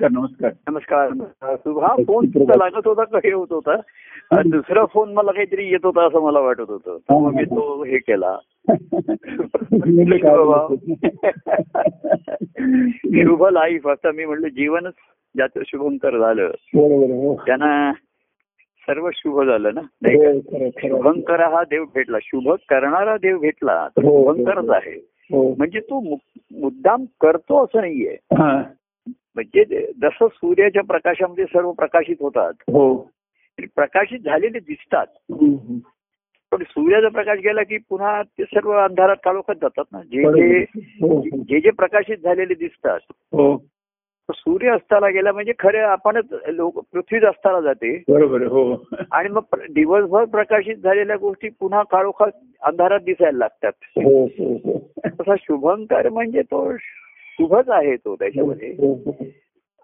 नमस्कार नमस्कार. नमस्कार. हा फोन तुमचा लागत होता का? हे होत होता. दुसरा फोन मला काहीतरी येत होता असं मला वाटत होतं. तेव्हा मी तो हे केला. शुभ लाईफ आता मी म्हणलं जीवनच ज्याचं शुभंकर झालं हो. त्यांना सर्व शुभ झालं ना? नाही? हो. शुभंकर हा देव भेटला. शुभ करणारा देव भेटला. तर हो, हो, शुभंकरच आहे. हो. म्हणजे तो मुद्दाम करतो असं नाहीये. हा, म्हणजे जसं सूर्याच्या प्रकाशामध्ये सर्व प्रकाशित होतात हो. प्रकाशित झालेले दिसतात. पण सूर्याचा प्रकाश गेला की पुन्हा ते सर्व अंधारात काळोखात जातात ना. जे जे. हो, हो. जे जे प्रकाशित झालेले दिसतात. हो. सूर्य अस्ताला गेला म्हणजे खरे आपणच लोक पृथ्वीच अस्ताला जाते. बरोबर हो. आणि मग दिवसभर प्रकाशित झालेल्या गोष्टी पुन्हा काळोखात अंधारात दिसायला लागतात. तसा शुभंकर म्हणजे तो शुभच आहे तो त्याच्यामध्ये. हो, हो.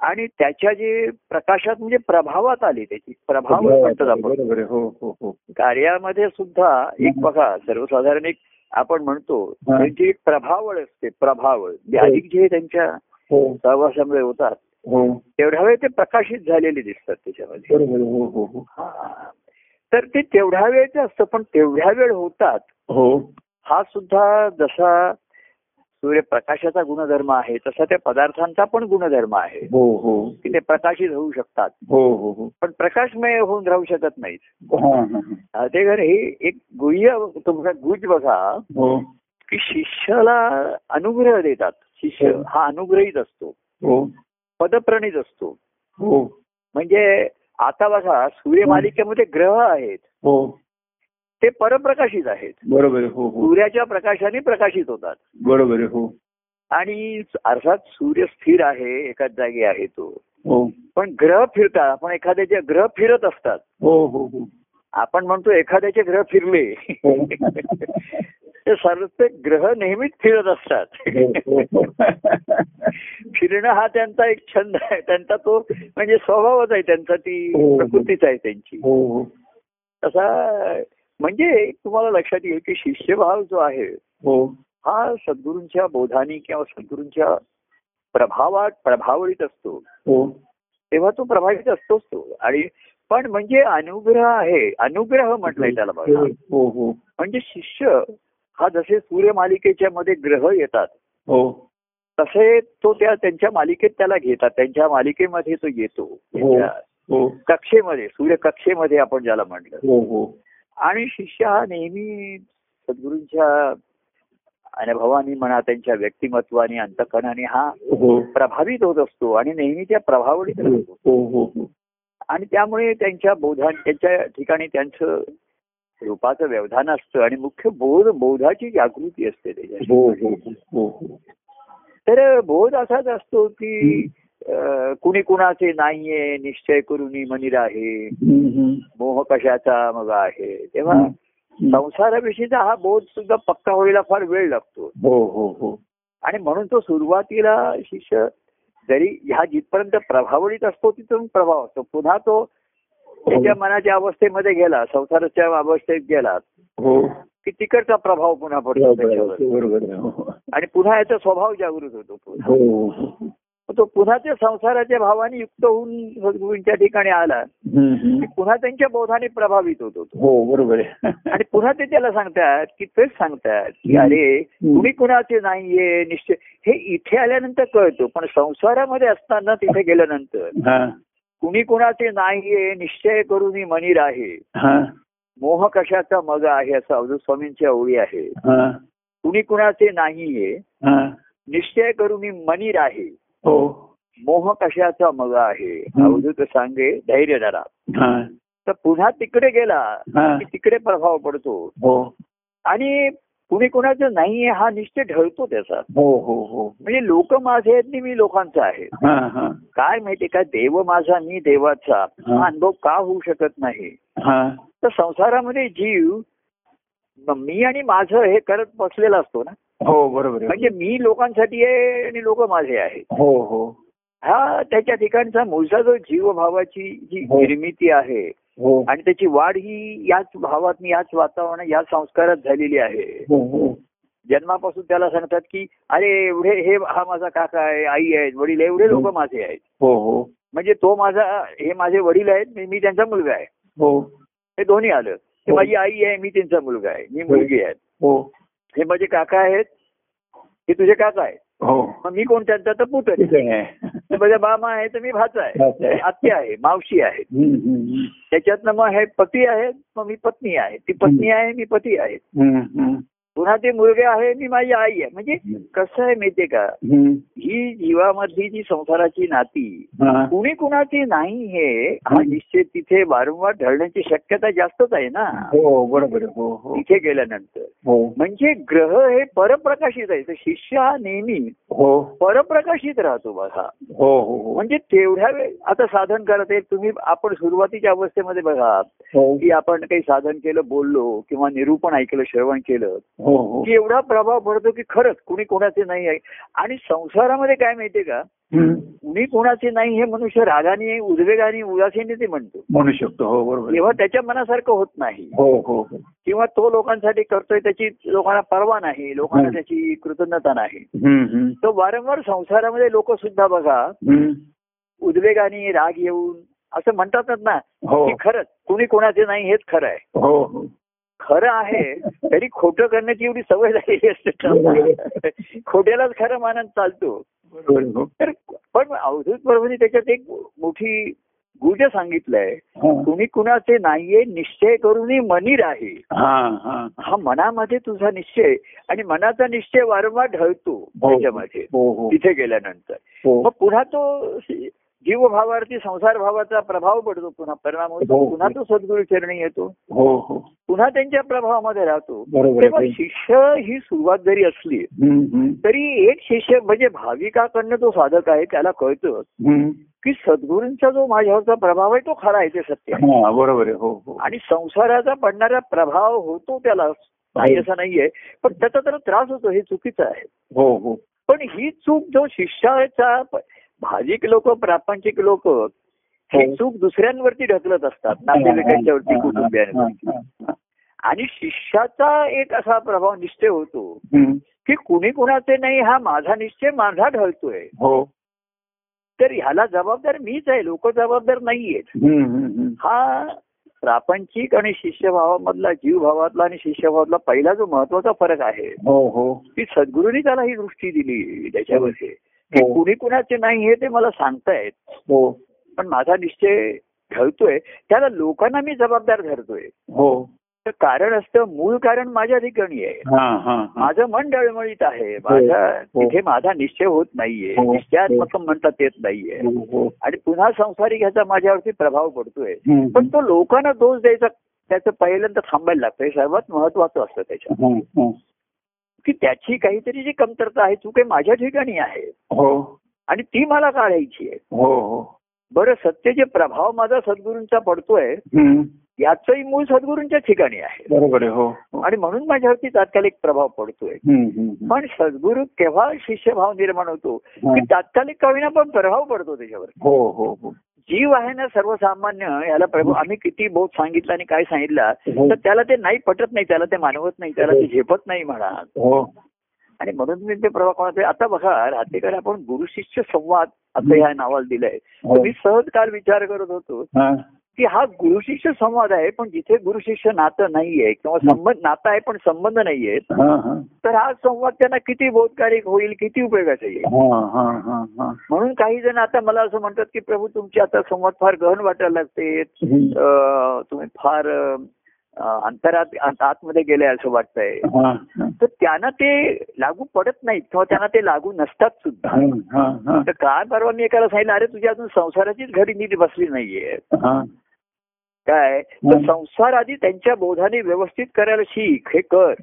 आणि त्याच्या जे प्रकाशात म्हणजे प्रभावात आली त्याची प्रभाव म्हणतात आपण. हो हो हो. कार्यामध्ये सुद्धा एक बघा सर्वसाधारण एक आपण म्हणतो हा. त्यांची एक प्रभावळ असते प्रभावळ. जे अधिक जे त्यांच्या हो. सहवासामुळे होतात हो. तेवढ्या वेळ ते प्रकाशित झालेले दिसतात त्याच्यामध्ये. हो हो हो. हा. तर ते तेवढ्या वेळचं असतं पण तेवढ्या वेळ होतात. हो. हा सुद्धा जसा सूर्यप्रकाशाचा गुणधर्म आहे तसा त्या पदार्थांचा पण गुणधर्म आहे. हो हो. की ते प्रकाशित होऊ शकतात. हो हो हो. पण प्रकाशमय होऊन राहू शकत नाहीत. ते घर हे एक गुह्य तुमचा गुज बघा. की शिष्याला अनुग्रह देतात. शिष्य हो. अनुग्रहीत असतो. हो. पदप्रणीत असतो. म्हणजे आता बघा सूर्यमालिकेमध्ये ग्रह आहेत. हो. ते परप्रकाशित आहेत. बरोबर. हो हो. सूर्याच्या प्रकाशाने प्रकाशित होतात. बरोबर. हो. आणि अर्थात सूर्य स्थिर आहे एकाच जागी आहे तो. हो. पण ग्रह फिरतात आपण एखाद्याचे ग्रह फिरत असतात. हो हो हो. आपण म्हणतो एखाद्याचे ग्रह फिरले. ते सर्व ते ग्रह नेहमीच फिरत असतात. फिरणं हा त्यांचा एक छंद आहे. त्यांचा तो म्हणजे स्वभावच आहे त्यांचा ती. प्रकृतीच आहे त्यांची. तसा म्हणजे तुम्हाला लक्षात येईल की शिष्यभाव जो आहे हो. हा सद्गुरूंच्या बोधानी किंवा सद्गुरूंच्या प्रभावात प्रभावळीत असतो. हो. तेव्हा तो प्रभावित असतोच तो. आणि पण म्हणजे अनुग्रह आहे. अनुग्रह म्हटलंय त्याला बघा. हो म्हणजे शिष्य हा जसे सूर्यमालिकेच्या मध्ये ग्रह येतात तसे तो त्या त्यांच्या मालिकेत त्याला घेतात. त्यांच्या मालिकेमध्ये तो येतो. कक्षेमध्ये सूर्य कक्षेमध्ये आपण ज्याला म्हटलं. आणि शिष्य हा नेहमी सद्गुरूंच्या अनुभवानी म्हणा त्यांच्या व्यक्तिमत्वाने अंतकणाने हा हो प्रभावित होत असतो आणि नेहमी त्या प्रभावळीत राहतो. हो हो हो. आणि त्यामुळे त्यांच्या बोधा त्यांच्या ठिकाणी त्यांचं रूपाचं व्यवधान असतं आणि मुख्य बोध बोधाची जागृती असते हो हो हो हो तर बोध असाच असतो की कुणी कुणाचे नाहीये निश्चय करून मनीर आहे. मोह कशाचा मग आहे? तेव्हा संसाराविषयीचा हा बोध सुद्धा पक्का व्हायला फार वेळ लागतो. हो हो हो. आणि म्हणून तो सुरुवातीला शिष्य जरी ह्या जिथपर्यंत प्रभावळीत असतो तिथून प्रभाव असतो. पुन्हा तो त्याच्या मनाच्या अवस्थेमध्ये गेला संसाराच्या अवस्थेत गेला हो. की तिकडचा प्रभाव पुन्हा पडतो. त्याच्यावर. हो. आणि पुन्हा याचा स्वभाव जागृत होतो हो हो. तो पुन्हा त्या संसाराच्या भावाने युक्त होऊन सद्गुरूंच्या ठिकाणी आला. पुन्हा त्यांच्या बोधाने प्रभावित होतो तो हो बरोबर आणि पुन्हा ते त्याला सांगतात की तेच सांगतात की अरे कुणी कुणाचे नाहीये निश्चय. हे इथे आल्यानंतर कळतो पण संसारामध्ये असताना तिथे गेल्यानंतर हा. कुणी कुणाचे नाहीये निश्चय करून मनीर आहे. हा. मोह कशाचा मग आहे असं अवधूत स्वामींच्या ओळी आहे. कुणी कुणाचे नाहीये हा. निश्चय करून मनीर आहे. मोह कशाचा मग आहे? हं. अवधूत सांगे धैर्य धरा. हा. तर पुन्हा तिकडे गेला हा. की तिकडे प्रभाव पडतो. हो. आणि कुणी कुणाचं नाहीये हा निश्चय ढळतो त्याचा. हो हो हो. म्हणजे लोक माझे आहेत आणि मी लोकांचा आहे. हा हा. काय माहितीये का देव माझा मी देवाचा. हा. अनुभव का होऊ शकत नाही? हा. तर संसारामध्ये जीव मी आणि माझं हे करत बसलेला असतो ना. हो बरोबर आहे. म्हणजे मी लोकांसाठी आहे आणि लोक माझे आहेत. हो हो. हा त्याच्या ठिकाणचा मूळचा जो जीवभावाची जी हो. निर्मिती आहे हो. आणि त्याची वाढ ही याच भावात याच वातावरणात या संस्कारात झालेली आहे. हो हो. जन्मापासून त्याला सांगतात की अरे एवढे हे हा माझा काका आहे आई आहेत वडील आहे एवढे लोक माझे आहेत. म्हणजे तो माझा हे माझे वडील आहेत मी त्यांचा मुलगा आहे. हो. हे दोन्ही आलं. माझी आई आहे मी त्यांचा मुलगा आहे मी मुलगी आहे. हो माझे काका आहेत. हे तुझे काका आहेत. हो. मग मी कोण त्यांचा? तर पुत आहे ठीक आहे. ते माझा मामा आहे तर मी भाचा आहे. आत्या आहे मावशी आहे. त्याच्यातनं मग हे पती आहेत मग मी पत्नी आहे. ती पत्नी आहे मी पती आहे. पुन्हा ते मुलगे आहे मी माझी आई आहे. म्हणजे कसं आहे माहितीये का. ही जीवामधली जी संसाराची नाती हा. कुणी कुणाची नाही हे हा निश्चय तिथे वारंवार ढळण्याची शक्यता जास्तच आहे ना. हो बरोबर आहे. हो हो. तिथे गेल्यानंतर. हो. म्हणजे ग्रह हे परप्रकाशित आहे तर शिष्य हा नेहमी हो. परप्रकाशित राहतो बघा. हो हो हो. म्हणजे तेवढ्या वेळ आता साधन करत आहे तुम्ही आपण सुरुवातीच्या अवस्थेमध्ये बघा हो. की आपण काही साधन केलं बोललो किंवा निरूपण ऐकलं श्रवण केलं. हो हो की एवढा प्रभाव पडतो की खरंच कुणी कोणाचे नाही आहे आणि संसारामध्ये काय माहितीये का. कुणी कोणाचे नाही हे मनुष्य रागाने उद्वेगाने उदासीने ते म्हणतो म्हणू शकतो हो बरोबर. तेव्हा त्याच्या मनासारखं होत नाही हो हो हो किंवा तो लोकांसाठी करतोय त्याची लोकांना परवा नाही लोकांना. त्याची कृतज्ञता नाही हम्म, हम्म. तो वारंवार संसारामध्ये लोक सुद्धा बघा. उद्वेगाने राग येऊन असं म्हणतातच ना हो की खरंच कुणी कोणाचे नाही हेच खरं आहे हो हो खरं आहे तरी खोटं करण्याची एवढी सवय झालेली असते. खोट्यालाच खरं मानत चालतो. हो. तर पण अवधूत प्रभूंनी त्याच्यात एक मोठी गुज सांगितलंय हा. कुणी कुणाचे नाहीये निश्चय करूनही मनी राहे हा हा हा मनामध्ये तुझा निश्चय आणि मनाचा निश्चय वारंवार ढळतो त्याच्यामध्ये हो हो तिथे गेल्यानंतर हो मग पुन्हा तो जीवभावावरती संसार भावाचा प्रभाव पडतो पुन्हा. परिणाम होतो हो. पुन्हा तो सद्गुरु चरणी येतो. हो हो. पुन्हा त्यांच्या प्रभावामध्ये राहतो. बरोबर तेव्हा शिष्य ही सुरुवात जरी असली. तरी एक शिष्य म्हणजे भाविकाकडनं तो साधक आहे त्याला कळतं. की सद्गुरूंचा जो माझ्यावरचा प्रभाव आहे तो खरा आहे ते सत्य बरोबर आहे. हो हो. आणि संसाराचा पडणारा प्रभाव होतो त्याला. असं नाहीये पण त्याचा तर त्रास होतो हे चुकीचं आहे. हो हो. पण ही चूक जो शिष्याचा भाविक लोक प्रापंचिक लोक ही हो. चूक दुसऱ्यांवरती ढकलत असतात नातेवाईकांच्यावरती कुटुंबियांवरती. हा, हा, आणि शिष्याचा एक असा प्रभाव निश्चय होतो. की कुणी कुणाचे नाही हा माझा निश्चय माझा ढळतोय. हो. तर ह्याला जबाबदार मीच आहे लोक जबाबदार नाहीयेत. हा प्रापंचिक आणि शिष्यभावामधला जीवभावातला आणि शिष्यभावातला पहिला जो महत्त्वाचा फरक आहे हो हो. की सद्गुरूंनी त्याला ही दृष्टी दिली त्याच्यामध्ये. की हो. कुणी कुणाचे नाही हे ते मला सांगतायत हो पण माझा निश्चय घडतोय त्याला लोकांना मी जबाबदार धरतोय हो कारण असतं मूळ कारण माझ्या ठिकाणी आहे. माझं मन डळमळीत आहे माझा हो. तिथे माझा निश्चय होत नाहीये. निश्चयात्मक म्हणतात येत नाहीये. आणि पुन्हा संसारिक ह्याचा माझ्यावरती प्रभाव पडतोय. पण तो लोकांना दोष द्यायचा त्याचं पहिल्यांदा थांबायला लागतं हे सर्वात महत्वाचं असतं त्याच्यात. की त्याची काहीतरी जी कमतरता आहे चूक आहे माझ्या ठिकाणी आहे. हो. आणि ती मला काढायची आहे. हो हो. बरं सत्य जे प्रभाव माझा सद्गुरूंचा पडतोय. याचंही मूळ सद्गुरूंच्या ठिकाणी आहे बरोबर हो हो. आणि म्हणून माझ्यावरती तात्कालिक प्रभाव पडतोय. पण सद्गुरू केव्हा शिष्यभाव निर्माण होतो हा. की तात्कालिक कविना पण प्रभाव पडतो त्याच्यावर हो हो हो जीव आहे ना सर्वसामान्य याला प्रभू आम्ही किती बोध सांगितलं आणि काय सांगितलं हो. तर त्याला ते नाही पटत नाही त्याला ते मानवत नाही त्याला ते झेपत नाही म्हणा हो आणि म्हणून मी ते प्रभाव कोणाचे आता बघा राहतेकर आपण गुरु शिष्य संवाद असं ह्या नावाला दिलंय हो. मी सहज काल विचार करत होतो. की हा गुरु शिष्य संवाद आहे पण जिथे गुरु शिष्य नातं नाहीये किंवा संबंध नातं आहे पण संबंध नाहीये. तर हा संवाद त्यांना किती बोधकारक होईल किती उपयोगाचा येईल. म्हणून काही जण आता मला असं म्हणतात की प्रभू तुमचे आता संवाद फार गहन वाटायला लागते तुम्ही फार अंतरात आत- आतमध्ये गेले असं वाटतंय. तर त्यांना ते लागू पडत नाहीत किंवा त्यांना ते लागू नसतात सुद्धा. तर काय परवा मी एकाला सांगितलं अरे तुझी अजून संसाराचीच घडी नीट बसली नाहीये हा. काय तर. संसार आधी त्यांच्या बोधाने व्यवस्थित करायला शिक हे कर.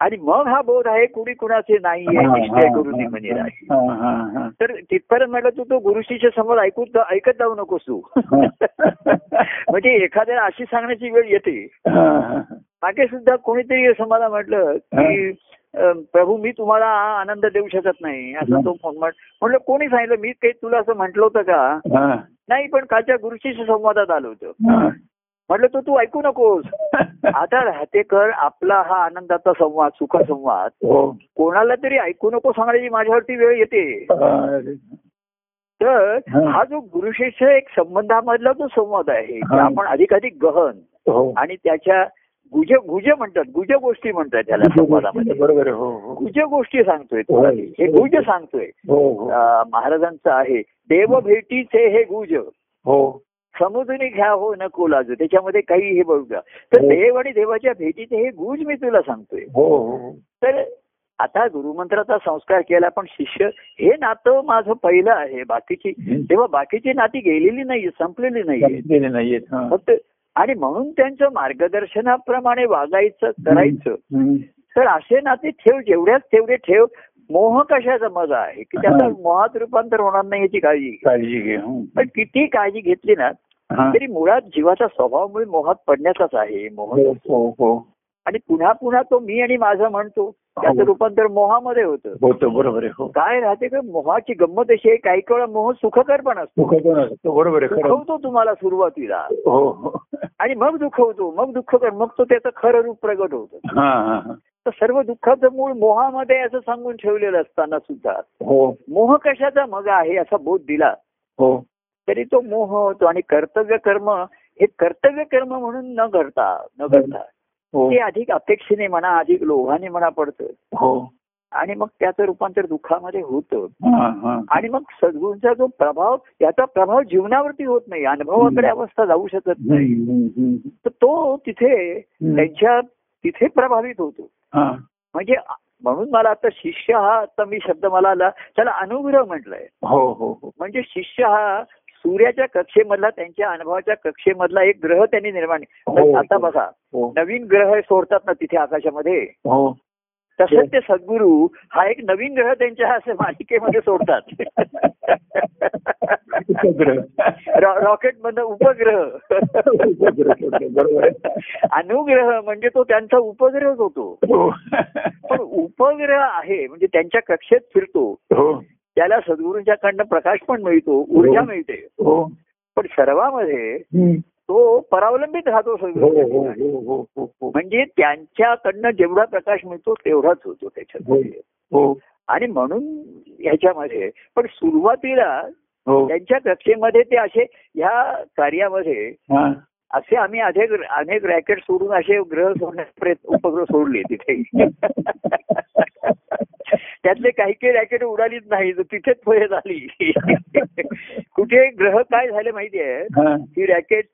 आणि मग हा बोध आहे कुणी कुणाचे नाहीये निश्चय करून म्हणे राही हा. तर तिथपर्यंत म्हटलं तू तो गुरुशीच्या समोर ऐकून ऐकत जाऊ नकोस तू म्हणजे एखाद्याला अशी सांगण्याची वेळ येते. मागे सुद्धा कोणीतरी असं मला म्हटलं की प्रभू मी तुम्हाला आनंद देऊ शकत नाही. असं तो म्हटलं कोणी सांगितलं मी काही तुला असं म्हटलं होतं का? नाही पण कालच्या गुरुशीच्या संवादात आलो होतं. म्हटलं तो तू ऐकू नकोस. आता राहते कर आपला हा आनंदाचा संवाद सुखसंवाद. हो. कोणाला तरी ऐकू नको सांगण्याची माझ्यावरती वेळ येते. तर हा. जो गुरु शिष्य एक संबंधामधला जो संवाद आहे की. आपण अधिकाधिक गहन हो. आणि त्याच्या गुज गुज म्हणतात गुज गोष्टी म्हणतात त्याला संवादामध्ये. बरोबर आहे हो हो. गुज गोष्टी सांगतोय. हो. गुज सांगतोय. महाराजांचं आहे देव भेटीचे हे गुज. हो. समुद्री घ्या हो नको लाजू. त्याच्यामध्ये काही हे बघा तर. देव आणि देवाच्या भेटीचे हे गुज मी तुला सांगतोय. हो हो. तर आता गुरुमंत्राचा संस्कार केला पण शिष्य हे नातं माझं पहिलं आहे बाकीची तेव्हा बाकीची नाती गेलेली नाही संपलेली नाहीये संपलेले नाहीयेत हा. फक्त आणि म्हणून त्यांचं मार्गदर्शनाप्रमाणे वागायचं करायचं. तर असे नाते ठेव जेवढ्याच तेवढे ठेव मोह कशाचा मजा आहे की त्याचा. मोहात रूपांतर होणार नाही याची काळजी. काळजी घे. पण किती काळजी घेतली ना. तरी मुळात जीवाचा स्वभावामुळे मोहात पडण्याचाच आहे मोह हो आणि पुन्हा पुन्हा तो मी आणि माझं म्हणतो त्याचं हो. रूपांतर मोहामध्ये होतं. होतं बरोबर आहे हो. काय राहते का? मोहाची गंमत अशी आहे काही वेळा मोह सुखकर पण असतो. बरोबर आहे दुखवतो तुम्हाला सुरुवातीला. हो. आणि मग दुखवतो मग दुःख कर मग तो त्याचं खरं रूप प्रगट होतं. तर सर्व दुःखाचं मूळ मोहामध्ये असं सांगून ठेवलेलं असताना सुद्धा हो. मोह कशाचा मग आहे असा बोध दिला? हो. तरी तो मोह होतो आणि कर्तव्य कर्म हे कर्तव्य कर्म म्हणून न करता न करता ते अधिक अपेक्षेने म्हणा अधिक लोभाने म्हणा पडतं हो. आणि मग त्याचं रूपांतर दुःखामध्ये होतं. हा हा. आणि मग सद्गुरूंचा जो प्रभाव याचा प्रभाव जीवनावरती होत नाही. अनुभवाकडे अवस्था जाऊ शकत नाही. तर तो तिथे. त्यांच्या तिथे प्रभावित होतो. हा. म्हणजे म्हणून मला आता शिष्य हा आता मी शब्द मला आला त्याला अनुग्रह म्हटलंय. हो हो हो. म्हणजे शिष्य हा सूर्याच्या कक्षेमधला त्यांच्या अनुभवाच्या कक्षेमधला एक ग्रह त्यांनी निर्माण हो. आता बघा हो. नवीन ग्रह सोडतात ना तिथे आकाशामध्ये? हो. तसंच ते. सद्गुरू हा एक नवीन ग्रह त्यांच्या असे मालिकेमध्ये सोडतात. रॉकेट मधनं उपग्रह. अनुग्रह म्हणजे तो त्यांचा उपग्रहच होतो. हो. पण उपग्रह आहे म्हणजे त्यांच्या कक्षेत फिरतो. हो. त्याला सद्गुरूंच्याकडनं प्रकाश पण मिळतो ऊर्जा हो. मिळते. हो. पण सर्वामध्ये. तो परावलंबित राहतो सद्गुरू हो म्हणजे त्यांच्याकडनं जेवढा प्रकाश मिळतो तेवढाच होतो त्याच्यामध्ये. आणि म्हणून ह्याच्यामध्ये पण सुरुवातीला त्यांच्या कक्षेमध्ये ते असे ह्या कार्यामध्ये हा. असे आम्ही अनेक अनेक रॅकेट सोडून असे ग्रह सोडण्याचे प्रयत्न उपग्रह सोडले तिथे. त्यातले काही काही रॅकेट उडालीच नाही तर तिथेच फळे झाली. कुठे ग्रह काय झाले माहितीये? हा. ही रॅकेट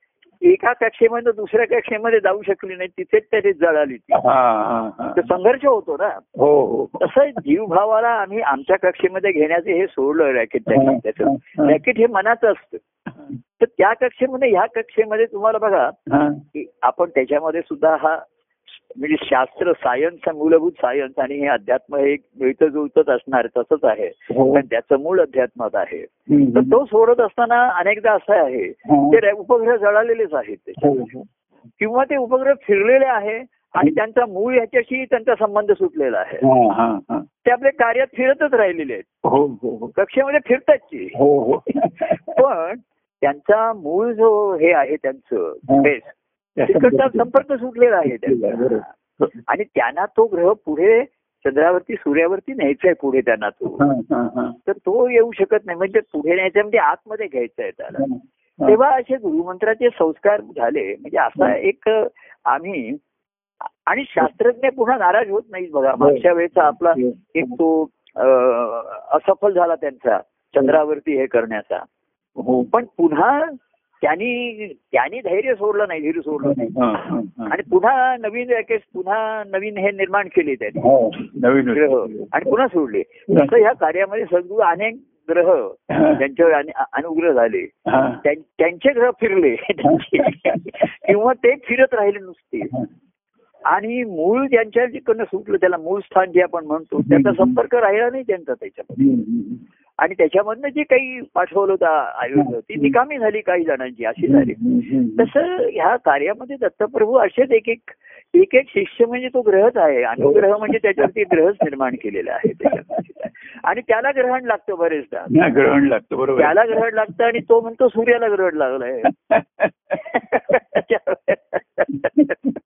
एका कक्षेमध्ये दुसऱ्या कक्षेमध्ये जाऊ शकली नाही तिथेच त्याने जळाली ती हा हा हा. संघर्ष होतो ना. हो हो. तसं जीवभावाला आम्ही आमच्या कक्षेमध्ये घेण्याचे हे सोडलं रॅकेट त्याचं. रॅकेट हे मनाचं असतं. तर त्या कक्षेमध्ये ह्या कक्षेमध्ये तुम्हाला बघा की आपण त्याच्यामध्ये सुद्धा हा म्हणजे शास्त्र सायन्स मूलभूत सायन्स आणि हे अध्यात्म हे मिळतं जुळतच असणार तसंच आहे. हो. पण त्याचं मूळ अध्यात्मात आहे. तर तो सोडत असताना अनेकदा असं आहे हा. ते उपग्रह जळालेलेच आहेत. हो किंवा ते उपग्रह फिरलेले आहे आणि त्यांचा मूळ ह्याच्याशी त्यांचा संबंध सुटलेला आहे. ते आपल्या कार्यात फिरतच राहिलेले आहेत. हो हो हो. कक्षेमध्ये फिरतात पण त्यांचा मूळ जो हे आहे त्यांचं. बेस तिकडचा संपर्क सुटलेला आहे त्यांचा. बरोबर. आणि त्यांना तो ग्रह पुढे चंद्रावरती सूर्यावरती न्यायचा आहे पुढे त्यांना तो. हा, हा, हा. तर तो येऊ शकत नाही. म्हणजे पुढे न्यायचा म्हणजे आतमध्ये घ्यायचा आहे त्याला. हा. तेव्हा असे गुरुमंत्राचे संस्कार झाले. म्हणजे असा एक आम्ही आणि शास्त्रज्ञ पुन्हा नाराज होत नाहीत बघा. मागच्या वेळेचा आपला एक तो असफल झाला त्यांचा चंद्रावरती हे करण्याचा. हो. पण पुन्हा त्यांनी त्यांनी धैर्य सोडलं नाही धीर सोडलं नाही. आणि पुन्हा नवीन रॅकेट पुन्हा नवीन हे निर्माण केले त्यांनी. हो नवीन ग्रह. आणि पुन्हा सोडले. तसं ह्या कार्यामध्ये सद्गुरू अनेक ग्रह ज्यांच्यावर अने- अनुग्रह झाले. त्यां- त्यांचे ग्रह फिरले. किंवा ते फिरत राहिले नुसते. आणि मूळ ज्यांच्या जिकडनं सुटलं त्याला मूळ स्थान जे आपण म्हणतो त्याचा संपर्क राहिला नाही त्यांचा त्याच्यामध्ये. आणि त्याच्यामधनं जे काही पाठवलं होतं आयुर्वेद ती निकामी झाली काही जणांची अशी झाली. तसं ह्या कार्यामध्ये दत्तप्रभू असेच एक एक एक एक शिष्य म्हणजे तो ग्रहच आहे. अनुग्रह म्हणजे त्याच्यावरती ग्रहच निर्माण केलेला आहे त्याच्यामध्ये. आणि त्याला ग्रहण लागतं बरेचदा. ग्रहण लागतं बरोबर. त्याला ग्रहण लागतं आणि तो म्हणतो सूर्याला ग्रहण लागलंय.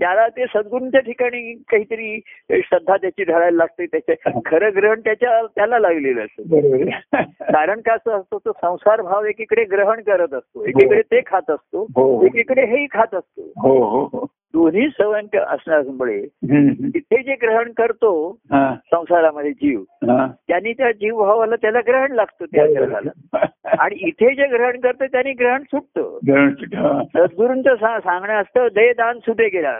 त्याला ते सद्गुरूंच्या ठिकाणी काहीतरी श्रद्धा त्याची ढळायला लागते त्याच्या खरं ग्रहण त्याच्या त्याला लागलेलं असतं. कारण का असं असतो तो संसार भाव एकीकडे ग्रहण करत असतो एकीकडे ते खात असतो हो. एकीकडे हेही खात असतो. हो हो हो. दोन्ही सवय असण्यामुळे. तिथे जे ग्रहण करतो संसारामध्ये जीव. त्यांनी त्या जीव भावाला त्याला ग्रहण लागतं त्या ग्रहाला आणि इथे जे ग्रहण करतं त्यांनी ग्रहण सुटतं. सद्गुरूंचं सा- सांगणं असतं दे दान सुटे गेला.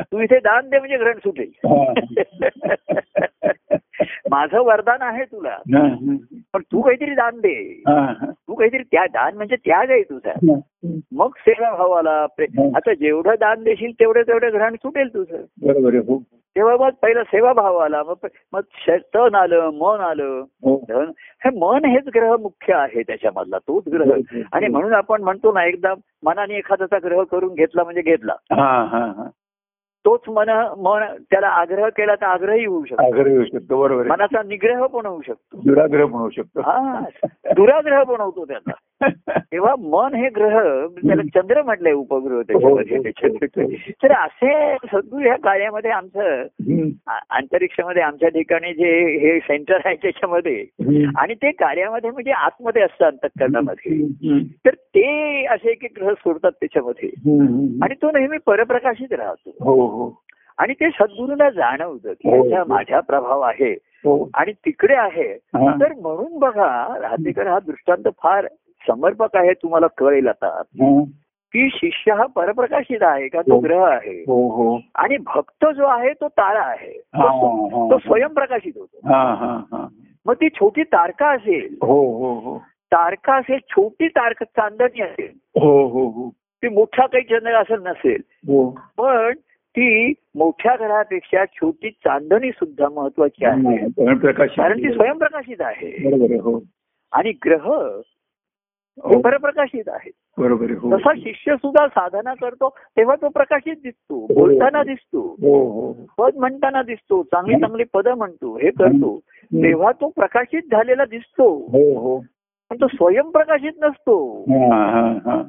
तू इथे दान दे म्हणजे ग्रहण सुटेल माझं वरदान आहे तुला. पण तू काहीतरी दान दे. तू काहीतरी त्या दान म्हणजे त्याग आहे तुझा. मग सेवा भावाला आता जेवढं दान देशील तेवढं तेवढं ग्रहण सुटेल तुझं. बरोबर हो. तेव्हा मग पहिला सेवा भाव आला मग मग तन आलं मन आलं. हो. धन हे मन हेच ग्रह मुख्य आहे त्याच्यामधला तोच ग्रह. आणि म्हणून आपण म्हणतो ना एकदा मनाने एखाद्याचा ग्रह करून घेतला म्हणजे घेतला. तोच मन मन त्याला आग्रह केला तर आग्रही होऊ शकतो. आग्रह येऊ शकतो बरोबर मनाचा निग्रह पण होऊ शकतो. दुराग्रह पण होऊ शकतो. हा दुराग्रह पण होतो त्याचा. तेव्हा मन हे ग्रह त्याला चंद्र म्हटलंय उपग्रह त्याच्यामध्ये. हो, हो, त्याच्यात. तर असे सद्गुरू ह्या कार्यामध्ये आमचं अंतरिक्षामध्ये आमच्या ठिकाणी जे हे सेंटर आहे त्याच्यामध्ये. आणि ते कार्यामध्ये म्हणजे आतमध्ये असतं अंतकरणामध्ये. तर ते असे एक ग्रह सोडतात त्याच्यामध्ये. आणि तो नेहमी परप्रकाशित राहतो. हो हो. आणि ते सद्गुरूला जाणवतं की हो. याचा माझा प्रभाव आहे. हो. आणि तिकडे आहे. हा. तर म्हणून बघा राहतेकर हा दृष्टांत फार समर्पक आहे तुम्हाला कळेल आता. हा. की शिष्य हा परप्रकाशित आहे का? तो हो. ग्रह आहे. हो हो. आणि भक्त जो आहे तो तारा आहे. तो- स्वयंप्रकाशित होतो. मग ती छोटी तारका असेल हो हो हो. तारका असेल छोटी तारका चांदणी असेल हो हो हो. ती मोठा काही चंद्र असं नसेल. पण ती मोठ्या ग्रहापेक्षा छोटी चांदणी सुद्धा महत्वाची आहे. कारण ती स्वयंप्रकाशित आहे हो. आणि ग्रह हे. हो. परप्रकाशित आहेत. बरोबर आहे हो. तसा शिष्य सुद्धा साधना करतो तेव्हा तो प्रकाशित दिसतो बोलताना दिसतो. हो हो. पद म्हणताना दिसतो चांगली चांगली पद म्हणतो हे करतो. तेव्हा तो प्रकाशित झालेला दिसतो. हो हो. पण तो स्वयंप्रकाशित नसतो. हा हा हा.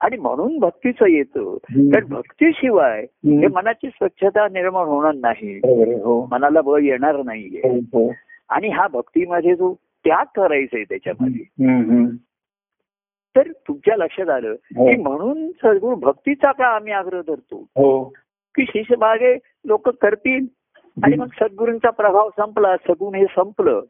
आणि म्हणून भक्तीचं येतं. कारण भक्तीशिवाय. हे मनाची स्वच्छता निर्माण होणार नाही. आहे हो. मनाला बळ येणार नाहीये. हो हो. आणि हा भक्तीमध्ये जो त्याग करायचा आहे त्याच्यामध्ये. तर तुमच्या लक्षात आलं हो. की म्हणून सद्गुरू भक्तीचा का आम्ही आग्रह धरतो? हो. की शिष्यभागे लोक करतील आणि मग सद्गुरूंचा प्रभाव संपला सगुण हे संपलं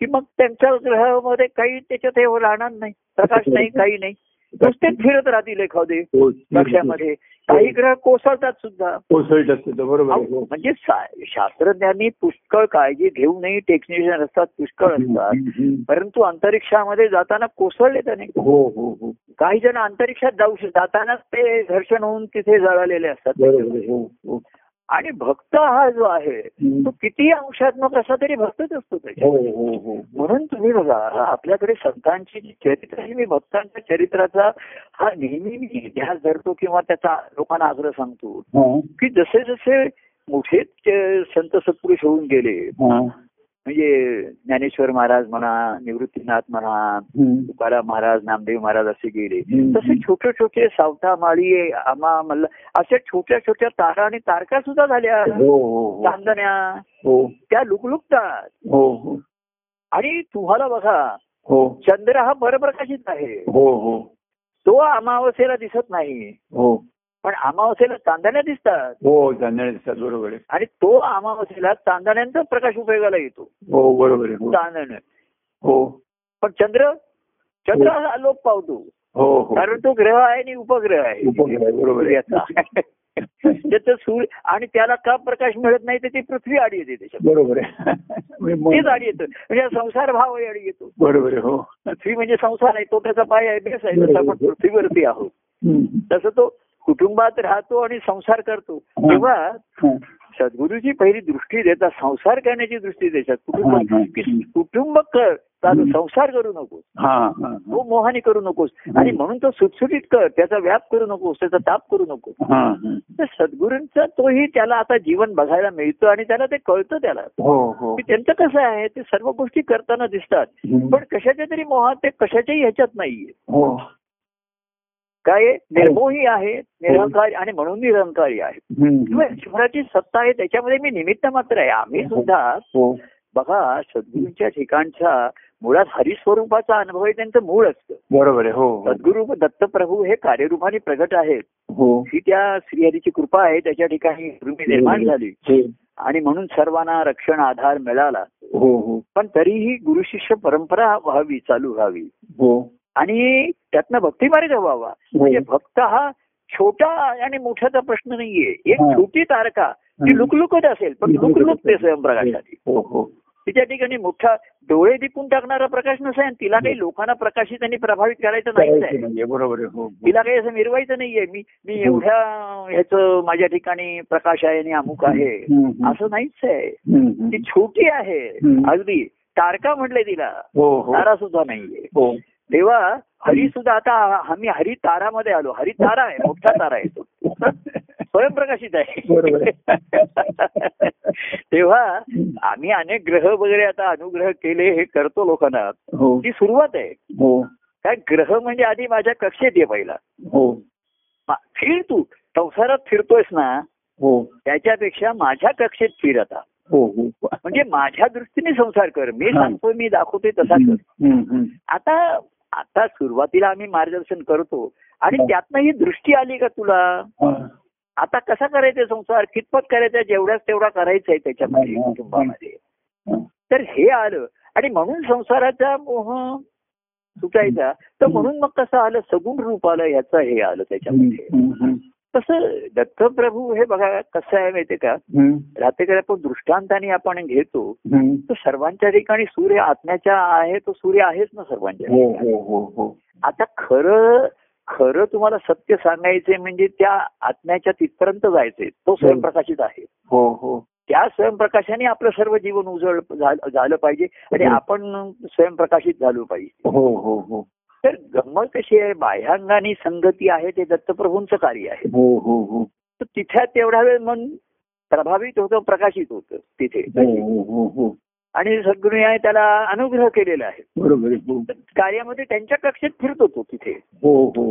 की मग त्यांच्या ग्रहामध्ये काही त्याच्यात हे राहणार नाही प्रकाश नाही काही नाही. नुसतेच फिरत राहतील एखादे हो लक्षामध्ये काही ग्रह कोसळतात सुद्धा. कोसळत असते तर बरोबर हो. म्हणजे शास्त्रज्ञांनी पुष्कळ काळजी घेऊनही टेक्निशियन असतात पुष्कळ असतात. परंतु अंतरिक्षामध्ये जाताना कोसळले त्याने. हो हो हो. काही जण अंतरिक्षात जाऊ जातानाच ते घर्षण होऊन तिथे जळालेले असतात. हो हो. आणि भक्त हा जो आहे. तो किती अंशात्मक असा तरी भक्तच असतो त्याच्या हो हो हो. म्हणून तुम्ही बघा आपल्याकडे संतांची जी चरित्र आहे मी भक्तांच्या चरित्राचा हा नेहमी मी इतिहास धरतो किंवा त्याचा लोकांना आग्रह सांगतो की जसे जसे मोठे संत सत्पुरुष होऊन गेले म्हणजे ज्ञानेश्वर महाराज म्हणा निवृत्तीनाथ म्हणा. तुकाराम महाराज नामदेव महाराज असे गेले. तसे छोटे छोटे सावता माळी आमा मल्ला अशा छोट्या छोट्या तारा आणि तारका सुद्धा झाल्या. हो हो हो. चांदण्या. त्या लुकलुकतात. आणि तुम्हाला बघा हो. चंद्र हा परप्रकाशित आहे. तो अमावस्येला दिसत नाही. हो. पण अमावस्येला चांदण्या दिसतात. हो जाणण्यात दिसतात बरोबर आहे. आणि तो अमावस्येला चांदण्यांचा प्रकाश उपयोगाला येतो. हो बरोबर आहे हो. चांदण्या. हो. पण चंद्र चंद्र हा. लोप पावतो. हो हो. कारण तो ग्रह आहे आणि उपग्रह आहे. उपग्रह बरोबर त्याचं सूर्य आणि त्याला का प्रकाश मिळत नाही तर ती पृथ्वी आडी येते त्याच्यात. बरोबर आहे. म्हणजे तीच आडी येतो. म्हणजे संसार भाव आडी येतो. बरोबर आहे हो. पृथ्वी म्हणजे संसार आहे तो त्याचा पाय आहे बेस आहे तसं आपण पृथ्वीवरती आहोत. तसं तो कुटुंबात राहतो आणि संसार करतो. तेव्हा. सद्गुरूची पहिली दृष्टी देतात संसार करण्याची दृष्टी देतात कुटुंब कुटुंब कर चालू संसार करू नकोस. तो मोहाने करू नकोस. आणि म्हणून तो सुटसुटीत कर त्याचा व्याप करू नकोस त्याचा ताप करू नकोस. तर सद्गुरूंचा तोही त्याला आता जीवन बघायला मिळतं आणि त्याला ते कळतं त्याला. हो हो. की त्यांचं कसं आहे ते सर्व गोष्टी करताना दिसतात. पण कशाच्या तरी मोहात ते कशाच्याही ह्याच्यात नाहीये. हो. काय आहे? निर्मोही आहे निरंकारी आणि म्हणून निरंकारी आहे. ईश्वराची सत्ता आहे त्याच्यामध्ये मी निमित्त मात्र आहे. आम्ही सुद्धा हो. बघा सद्गुरूंच्या ठिकाणच्या मुळात हरिस्वरूपाचा अनुभव आहे त्यांचं मूळ असतं. बरोबर आहे. हो. हो. सद्गुरू दत्तप्रभू हे कार्यरूपाने प्रगट आहेत. हो. ही त्या श्रीहरीची कृपा आहे त्याच्या ठिकाणी निर्माण झाली. हो. आणि म्हणून सर्वांना रक्षण आधार मिळाला. हो हो. पण तरीही गुरु शिष्य परंपरा व्हावी चालू व्हावी. हो. आणि त्यातनं भक्तिमार्ग व्हावा म्हणजे भक्त हा छोटा आणि मोठ्याचा प्रश्न नाहीये. एक. छोटी तारका ती लुकलुकत असेल पण लुकलुकते स्वयंप्रकाशाची हो हो. तिच्या ठिकाणी मोठा डोळे दिपून टाकणारा प्रकाश नसेल तिला काही लोकांना प्रकाशित आणि प्रभावित करायचं नाहीच नाहीये, बरोबर हो. तिला काही असं मिरवायचं नाहीये. मी मी. एवढ्या ह्याचं माझ्या ठिकाणी प्रकाश आहे आणि अमुक आहे. असं नाहीच आहे. ती छोटी आहे. अगदी. तारका म्हटलंय तिला. तारा सुद्धा नाहीये. हो. तेव्हा हरी सुद्धा आता आम्ही हरी तारामध्ये आलो. हरी तारा आहे मोठा तारा आहे तो. स्वयंप्रकाशित आहे. तेव्हा आम्ही अनेक ग्रह वगैरे आता अनुग्रह केले हे करतो लोकांना. हो. ती सुरुवात आहे. हो. काय ग्रह म्हणजे आधी माझ्या कक्षेत ये पहिला. हो. फिर तू. संसारात फिरतोयस ना हो. त्याच्यापेक्षा माझ्या कक्षेत फिर आता. हो हो. म्हणजे माझ्या दृष्टीने संसार कर. मी. सांगतोय मी दाखवतोय तसा कर. आता आता सुरुवातीला आम्ही मार्गदर्शन करतो. आणि. त्यातनं ही दृष्टी आली का तुला. आता कसा करायचा संसार? कितपत करायचा? जेवढ्याच तेवढा करायचा आहे त्याच्यामध्ये कुटुंबामध्ये. तर हे आलं. आणि म्हणून संसाराचा मोह सुटायचा. तर म्हणून मग कसं आलं? सगुण रूप आलं ह्याचं हे आलं त्याच्यामध्ये. तसं दत्तप्रभू हे बघा कसं आहे माहितीये का? रात्रीकडे आपण दृष्टांताने आपण घेतो. तर सर्वांच्या ठिकाणी सूर्य आत्म्याच्या आहे तो सूर्य आहेच ना सर्वांच्या हो. हो हो आता खरं खरं तुम्हाला सत्य सांगायचंय म्हणजे त्या आत्म्याच्या तिथपर्यंत जायचंय तो स्वयंप्रकाशित आहे. हो हो. त्या स्वयंप्रकाशाने आपलं सर्व जीवन उजळ झालं पाहिजे आणि. आपण स्वयंप्रकाशित झालो पाहिजे. हो हो हो. तर गंमत कशी आहे? बाह्यांगाने संगती आहे ते दत्तप्रभूंचं कार्य आहे. हो हो हो. तिथे तेवढा वेळ मन प्रभावित होतं प्रकाशित होतं तिथे. हो आणि सद्गुरूने त्याला अनुग्रह केलेला आहे. बरोबर कार्यामध्ये त्यांच्या कक्षेत फिरतो तो तिथे.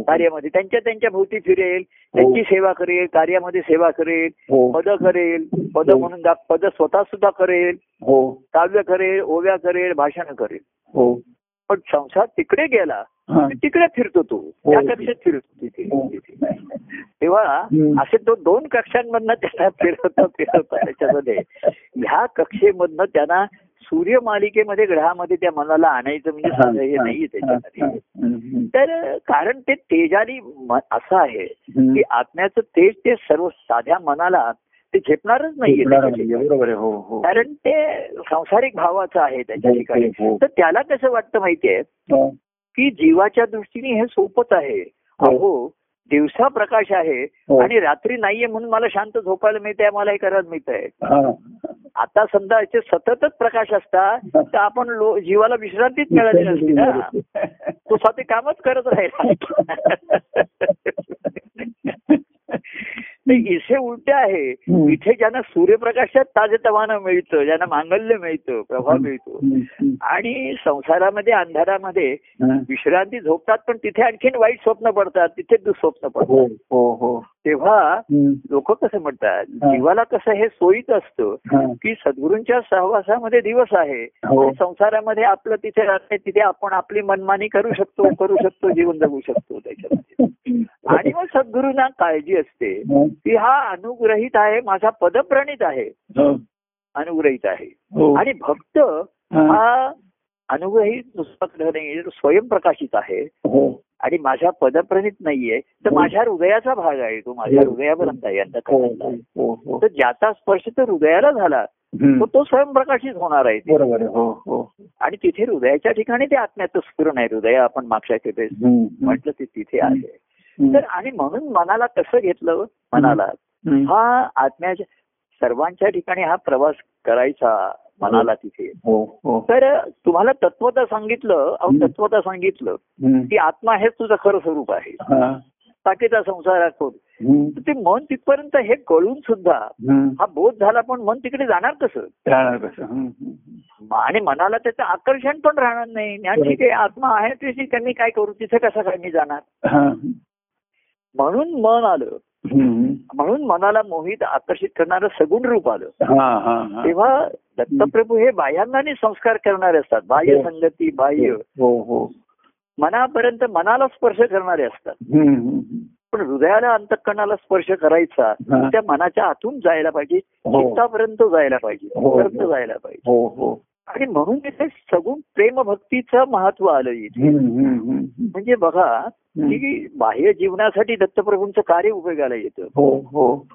कार्यामध्ये त्यांच्या त्यांच्या भोवती फिरेल त्यांची सेवा करेल कार्यामध्ये सेवा करेल पद करेल पद म्हणून पद स्वतः सुद्धा करेल काव्य करेल ओव्या करेल भाषण करेल. हो. पण संसार तिकडे गेला हा. तिकडे फिरतो तो त्या कक्षेत फिरतो तिथे हो. तेव्हा. असे तो दोन कक्षांमधनं त्यांना फिरवता फिरवता त्याच्यामध्ये ह्या कक्षेमधनं त्यांना सूर्यमालिकेमध्ये ग्रहामध्ये त्या मनाला आणायचं म्हणजे हा, साधं हे हा, नाहीये हा, त्याच्यामध्ये हा. तर कारण ते तेजाली म- असं आहे. की आत्म्याचं तेज ते सर्व साध्या मनाला ते झेपणारच नाहीये. बरोबर आहे हो हो कारण ते सांसारिक भावाचं आहे त्याच्या हो, ठिकाणी हो. तर त्याला कसं वाटतं माहितीये. की जीवाच्या दृष्टीने हे सोपच आहे. अहो दिवसा प्रकाश आहे. आणि रात्री नाहीये म्हणून मला शांत झोपायला मिळते मला हे करायला मिळतंय हा. आता समजा याचे सततच प्रकाश असतात तर आपण लो- जीवाला विश्रांतीच मिळाली नसती ना तो स्वतः कामच करत राहिला नाही, इथे उलट आहे. इथे ज्यांना सूर्यप्रकाशात ताजेतवानं मिळतं ज्यांना मांगल्य मिळतं प्रभाव मिळतो. आणि संसारामध्ये अंधारामध्ये हा. विश्रांती झोपतात पण तिथे आणखीन वाईट स्वप्न पडतात तिथे दुःस्वप्न हो पडतात हो हो तेव्हा. लोक कसं म्हणतात. जीवाला कसं हे सोयीच असतं. की सद्गुरूंच्या सहवासामध्ये दिवस आहे हो संसारामध्ये आपलं तिथे राहते तिथे आपण आपली मनमानी करू शकतो करू शकतो जीवन जगू शकतो त्याच्यामध्ये आणि मग सद्गुरूंना काळजी असते. की हा अनुग्रहित आहे माझा पदप्रणित आहे हो. अनुग्रहित आहे हो. आणि भक्त हा. अनुग्रहित नुसतं नाही तो स्वयंप्रकाशित आहे आणि माझ्या पदप्रणित नाहीये तर हो. माझ्या हृदयाचा भाग आहे तो माझ्या हो. हृदयापर्यंत आहे हो अंतःकरणाला. हो हो तर ज्याचा स्पर्श तर हृदयाला झाला. तो तो स्वयंप्रकाशित होणार आहे आहे हो हो आणि तिथे हृदयाच्या ठिकाणी ते आत्म्याचं स्फुरण आहे हृदय आपण मागच्या हम्म. म्हटलं ते तिथे आहे. तर आणि म्हणून मनाला कसं घेतलं मनाला. हा आत्म्याच्या सर्वांच्या ठिकाणी हा प्रवास करायचा मनाला तिथे हो हो तर तुम्हाला तत्वता सांगितलं अहो. तत्वता सांगितलं. की आत्मा हेच तुझं खरं स्वरूप आहे हा. बाकीचा संसार. तर ते मन तिथपर्यंत हे कळून सुद्धा. हा बोध झाला पण मन तिकडे जाणार कसं राहणार कसं. आणि मनाला त्याचं आकर्षण पण राहणार नाही ज्ञान आहे आत्मा आहे तशी त्यांनी काय करू तिथे कसं काय मी जाणार हा. म्हणून मन आलं. म्हणून मनाला मोहित आकर्षित करणारं सगुण रूप आलं. हा हा हा. तेव्हा दत्तप्रभू हे बाह्यांगाने संस्कार करणारे असतात. बाह्य हो. संगती बाह्य. हो हो मनापर्यंत मनाला स्पर्श करणारे असतात. पण हृदयाला अंतकरणाला स्पर्श करायचा. त्या मनाच्या आतून जायला पाहिजे. चित्तापर्यंत जायला पाहिजे जायला पाहिजे. हो हो. आणि म्हणून तिथे सगुण प्रेम भक्तीचं महत्त्व आलं इथे. म्हणजे बघा की बाह्य जीवनासाठी दत्तप्रभूंचं कार्य उपयोगाला येतं. हो हो.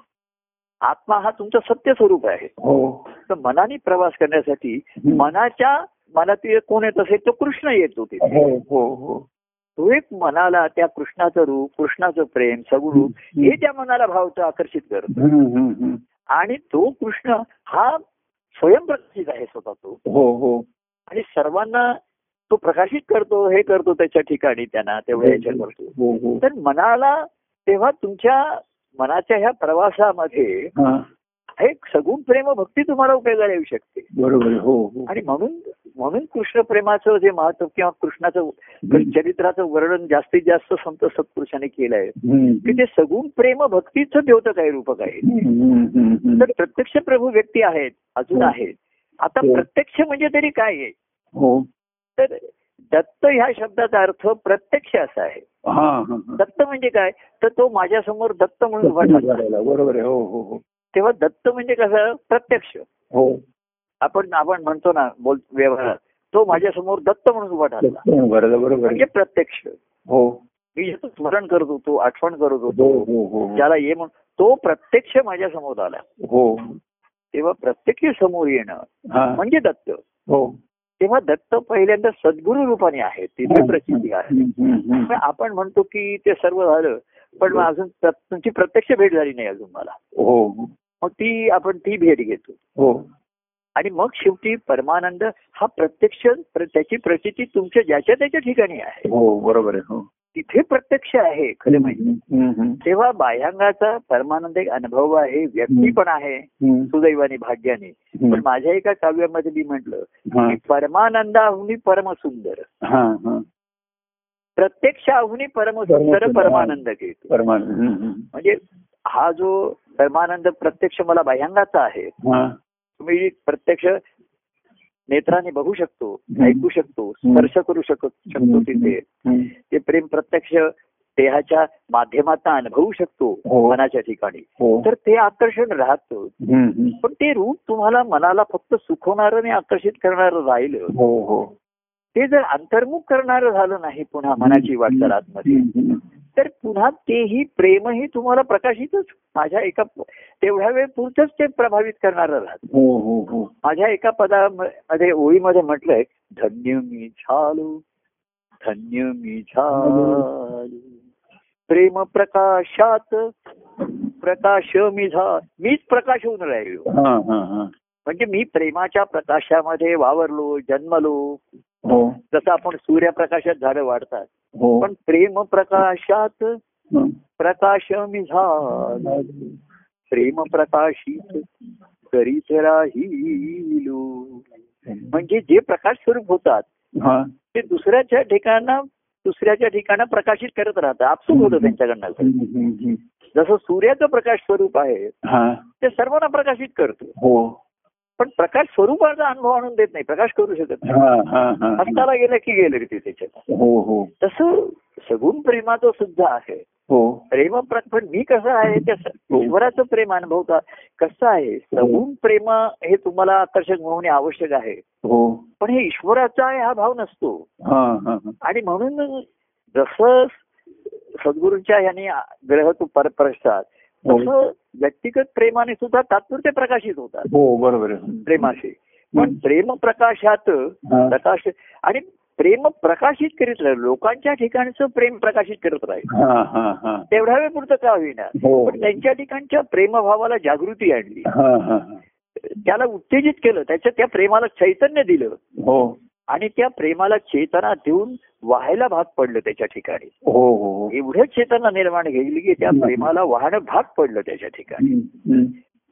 आत्मा हा तुमचं सत्य स्वरूप आहे. हो. तर मनाने प्रवास करण्यासाठी. मनाच्या मनातील कोण येत असेल तो कृष्ण येतो तिथे. हो हो तो एक मनाला त्या कृष्णाचं रूप कृष्णाचं प्रेम सगुण रूप हे त्या मनाला भावतं आकर्षित करत. आणि तो कृष्ण हा स्वयंप्रकाशित आहे स्वतः तो. हो हो. आणि सर्वांना तो प्रकाशित करतो हे करतो त्याच्या ठिकाणी त्यांना तेवढ्या ह्याच्या करतो हो हो. तर मनाला तेव्हा तुमच्या मनाच्या ह्या प्रवासामध्ये हा सगुण प्रेम भक्ती तुम्हाला उपयोगाला येऊ शकते बरोबर. हो हो आणि म्हणून म्हणून कृष्ण प्रेमाचं जे महत्त्व किंवा कृष्णाचं चरित्राचं वर्णन जास्तीत जास्त संत सत्पुरुषाने केलं आहे. की ते सगुण प्रेम भक्तीचं द्योतक आहे रूपक आहे. तर प्रत्यक्ष प्रभू व्यक्ती आहेत अजून हो. आहेत आता हो. प्रत्यक्ष म्हणजे तरी काय आहे तर दत्त ह्या शब्दाचा अर्थ प्रत्यक्ष असा आहे. दत्त म्हणजे काय तर तो माझ्यासमोर दत्त म्हणून उभा बरोबर आहे हो हो हो तेव्हा दत्त म्हणजे कसं? प्रत्यक्ष. हो. आपण आपण म्हणतो ना बोल व्यवहारात. तो माझ्यासमोर दत्त म्हणून उभा ठाकला बरोबर म्हणजे आहे. प्रत्यक्ष. हो. मी स्मरण करत होतो आठवण करत हो होतो. हो हो ज्याला ये म्हणून तो प्रत्यक्ष माझ्यासमोर आला. हो. तेव्हा प्रत्यक्ष समोर येणं हा. म्हणजे दत्त. हो. तेव्हा दत्त पहिल्यांदा सद्गुरु रूपाने आहेत तिथे प्रसिद्धी आहे. आपण म्हणतो की ते सर्व झालं पण अजून तुमची प्रत्यक्ष भेट झाली नाही अजून मला. हो. मग ती आपण ती भेट घेतो. हो. आणि मग शेवटी परमानंद हा प्रत्यक्ष प्र- त्याची प्रचिती तुमच्या ज्याच्या त्याच्या ठिकाणी आहे. हो बरोबर आहे हो. तिथे प्रत्यक्ष आहे खरं म्हणजे हम्म, तेव्हा बाह्यांगाचा परमानंद एक अनुभव आहे व्यक्ती पण आहे सुदैवाने भाग्याने. पण. माझ्या एका काव्यामध्ये मी म्हटलं की परमानंदाहुनी परमसुंदर प्रत्यक्षाहुनी परमसुंदर परमानंद घेतो. परमान हम्म, हम्म. म्हणजे हा जो परमानंद प्रत्यक्ष मला बाह्यांगाचा आहे तुम्ही प्रत्यक्ष नेत्राने बघू शकतो. ऐकू शकतो. स्पर्श करू शकतो शकतो तिथे. ते प्रेम प्रत्यक्ष देहाच्या माध्यमातून अनुभवू शकतो हो. मनाच्या ठिकाणी हो तर ते आकर्षण राहतं. पण ते रूप तुम्हाला मनाला फक्त सुखवणारं आणि आकर्षित करणारं राहिलं हो ते जर अंतर्मुख करणारं झालं नाही पुन्हा मनाची वाटचाल आतमध्ये. तर पुन्हा तेही प्रेमही तुम्हाला प्रकाशितच. माझ्या एका तेवढ्या वेळ पुरतच ते प्रभावित करणारं राहतं. हो हो हो. माझ्या एका पदामध्ये ओळीमध्ये म्हटलंय धन्य मी झालो धन्य मी झालो. प्रेम प्रकाशात प्रकाश मी झा मीच प्रकाश होऊन राहिलो. हा हा हा. म्हणजे मी प्रेमाच्या प्रकाशामध्ये वावरलो जन्मलो. जसं आपण सूर्यप्रकाशात झाडं वाढतात. हो. पण प्रेम प्रकाशात हं. प्रकाश मी झालो प्रेम प्रकाशित करीत राहिलो. म्हणजे जे प्रकाश स्वरूप होतात हा. ते दुसऱ्याच्या ठिकाणा दुसऱ्याच्या ठिकाणा प्रकाशित करत राहतं आपसूक होतं त्यांच्याकडनं. जसं सूर्याचं प्रकाश स्वरूप आहे हा. ते सर्वांना प्रकाशित करतो. हो. पण प्रकाश स्वरूपाचा अनुभव आणून देत नाही प्रकाश करू शकत नाही. हा हा हा. हस्ताला गेलं की गेलं रे त्याच्यात. हो हो. तसं सगुण प्रेमाचं सुद्धा आहे. हो. प्रेम प्र- पण मी कसं आहे त्या. ईश्वराचं प्रेम अनुभवता कसं आहे सगुण प्रेम हे तुम्हाला आकर्षक होणे आवश्यक आहे. हो. पण हे ईश्वराचा आहे हा भाव नसतो. हा हा हा. आणि म्हणून जसं सद्गुरूंच्या यांनी ग्रह तो परप्रसाद. तसं व्यक्तिगत प्रेमाने सुद्धा तात्पुरते प्रकाशित होतात. हो बरोबर प्रेमाशी. पण प्रेम प्रकाशात हा. प्रकाश आणि प्रेम प्रकाशित करीत राहील लोकांच्या ठिकाणचं प्रेम प्रकाशित करत राहील हा हा हा. तेवढ्या वेळ पुरतं का होईना? हो. पण त्यांच्या ठिकाणच्या प्रेमभावाला जागृती आणली. हा हा हा. त्याला उत्तेजित केलं त्याच्या त्या प्रेमाला चैतन्य दिलं. हो. आणि त्या प्रेमाला चेतना देऊन व्हायला भाग पडलं त्याच्या ठिकाणी. हो हो एवढं चेतना निर्माण केली की त्या प्रेमाला वाहणं भाग पडलं त्याच्या ठिकाणी.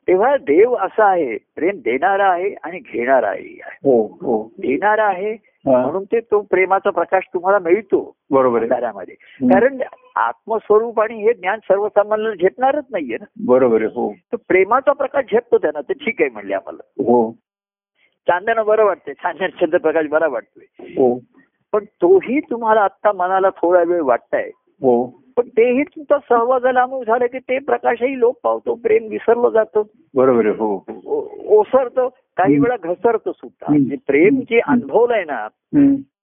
तेव्हा देव असा आहे प्रेम देणारा आहे आणि घेणाराही आहे हो हो देणारा आहे हा. म्हणून ते तो प्रेमाचा प्रकाश तुम्हाला मिळतो बरोबर हम्म. कारण आत्मस्वरूप आणि हे ज्ञान सर्वसामान्याला झेपणारच नाहीये ना. बरोबर आहे हो. तर प्रेमाचा प्रकाश झेपतो त्यांना ते ठीक आहे म्हणले आम्हाला. हो. चांदणं बरं वाटतंय चांदण चंद्रप्रकाश बरा वाटतोय. हो. पण तोही तुम्हाला आता मनाला थोडा वेळ वाटताय. हो. पण तेही तुमचा सहवागाला अनुभव झाला की ते प्रकाशही लोप पावतो प्रेम विसरलं जातं. बरोबर हो. ओसरतं काही वेळा घसरतं सुद्धा. म्हणजे प्रेम जे अनुभवलंय ना.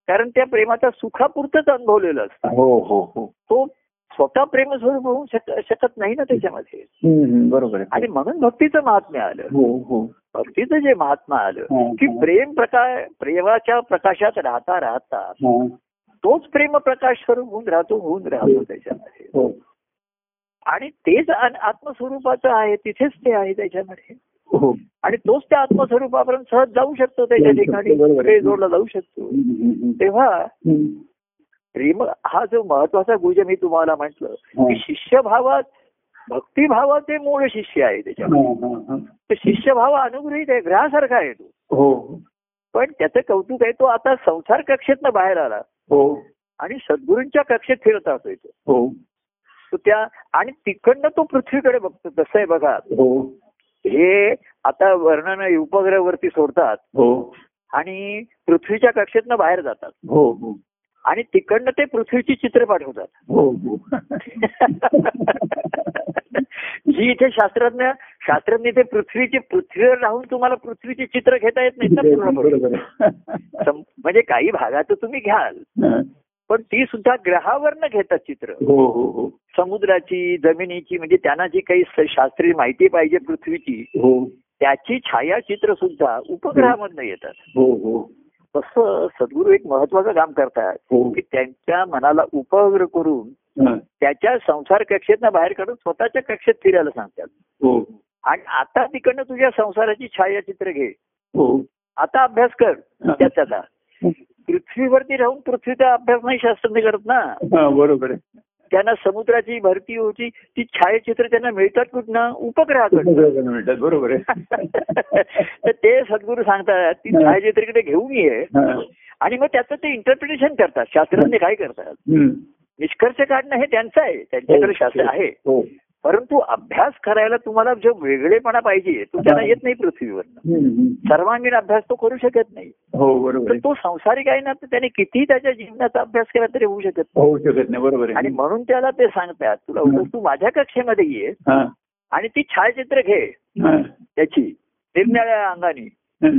कारण त्या प्रेमाच्या सुखापुरतच अनुभवलेलं असतं. हो हो हो. तो स्वतः प्रेमस्वरूप होऊ शक- शकत नाही ना त्याच्यामध्ये. बरोबर आणि म्हणून भक्तीचं महात्म्य आलं हो हो. भक्तीचं जे महात्मा आलं हा, की हा. प्रेम प्रकाश प्रेमाच्या प्रकाशात राहता राहता हा, तोच प्रेम प्रकाश स्वरूप होऊन राहतो होऊन राहतो त्याच्यामध्ये. आणि तेच आत्मस्वरूपाचं आहे तिथेच ते आहे त्याच्यामध्ये. आणि तोच त्या आत्मस्वरूपापर्यंत सहज जाऊ शकतो त्याच्या ठिकाणी जोडला जाऊ शकतो. तेव्हा. प्रेम हा जो महत्त्वाचा गुज मी तुम्हाला म्हटलं. की शिष्यभावात भक्तिभावाचे मूळ शिष्य आहे त्याच्यामध्ये. शिष्यभाव अनुग्रहित आहे ग्रहासारखा आहे तो. हो. पण त्याचं कौतुक आहे तो आता संसार कक्षेतनं बाहेर आला. हो. आणि सद्गुरूंच्या कक्षेत फिरत असतो तो हो. तो त्या आणि तिकडनं तो पृथ्वीकडे बघतो तसं आहे बघा. हो. हे आता वर्णन उपग्रहावरती सोडतात. हो. आणि पृथ्वीच्या कक्षेतनं बाहेर जातात. हो हो. आणि तिकडनं ते पृथ्वीची चित्र पाठवतात. हो हो. जी इथे शास्त्रज्ञ शास्त्रज्ञ ते पृथ्वीची पृथ्वीवर राहून तुम्हाला पृथ्वीची चित्र घेता येत नाहीत ना पूर्णपणे. बरोबर. आहे. सम- म्हणजे काही भागात तुम्ही घ्याल. पण ती सुद्धा ग्रहावरनं घेतात चित्र. हो हो हो. समुद्राची जमिनीची म्हणजे त्यांना जी काही शास्त्रीय माहिती पाहिजे पृथ्वीची हो. त्याची छायाचित्र सुद्धा उपग्रहामधनं येतात. हो हो. तसं सद्गुरू एक महत्वाचं काम करतात हो. की त्यांच्या मनाला उपग्रह करून. त्याच्या संसार कक्षेतनं बाहेर काढून स्वतःच्या कक्षेत फिरायला सांगतात. हो. आणि आता तिकडनं तुझ्या संसाराची छायाचित्र घे. हो. आता अभ्यास कर त्याचा पृथ्वीवरती राहून पृथ्वीचा अभ्यास नाही शास्त्रज्ञ करत ना. हा, बरोबर त्यांना समुद्राची भरती होती ती छायाचित्र त्यांना मिळतात कुठनं उपग्रहाकडनं. मिळतात बरोबर आहे. तर ते सद्गुरू सांगतात ती छायाचित्रकडे घेऊन ये. हा. आणि मग त्याचं ते इंटरप्रिटेशन करतात शास्त्रज्ञ काय करतात. निष्कर्ष काढणं हे त्यांचं आहे त्यांच्याकडे शास्त्र आहे. हो. परंतु अभ्यास करायला तुम्हाला जो वेगळेपणा पाहिजे तो त्यांना येत नाही पृथ्वीवर. सर्वांगीण अभ्यास तो करू शकत नाही. हो बरोबर तो संसारिक आहे ना तर त्याने किती त्याच्या जीवनाचा अभ्यास केला तरी होऊ शकत नाही. होऊ शकत नाही बरोबर आणि म्हणून त्याला ते सांगतात तुला तू माझ्या कक्षेमध्ये ये. आणि ती छायाचित्र घे. त्याची. निरनिळ्या अंगाने. हम्म.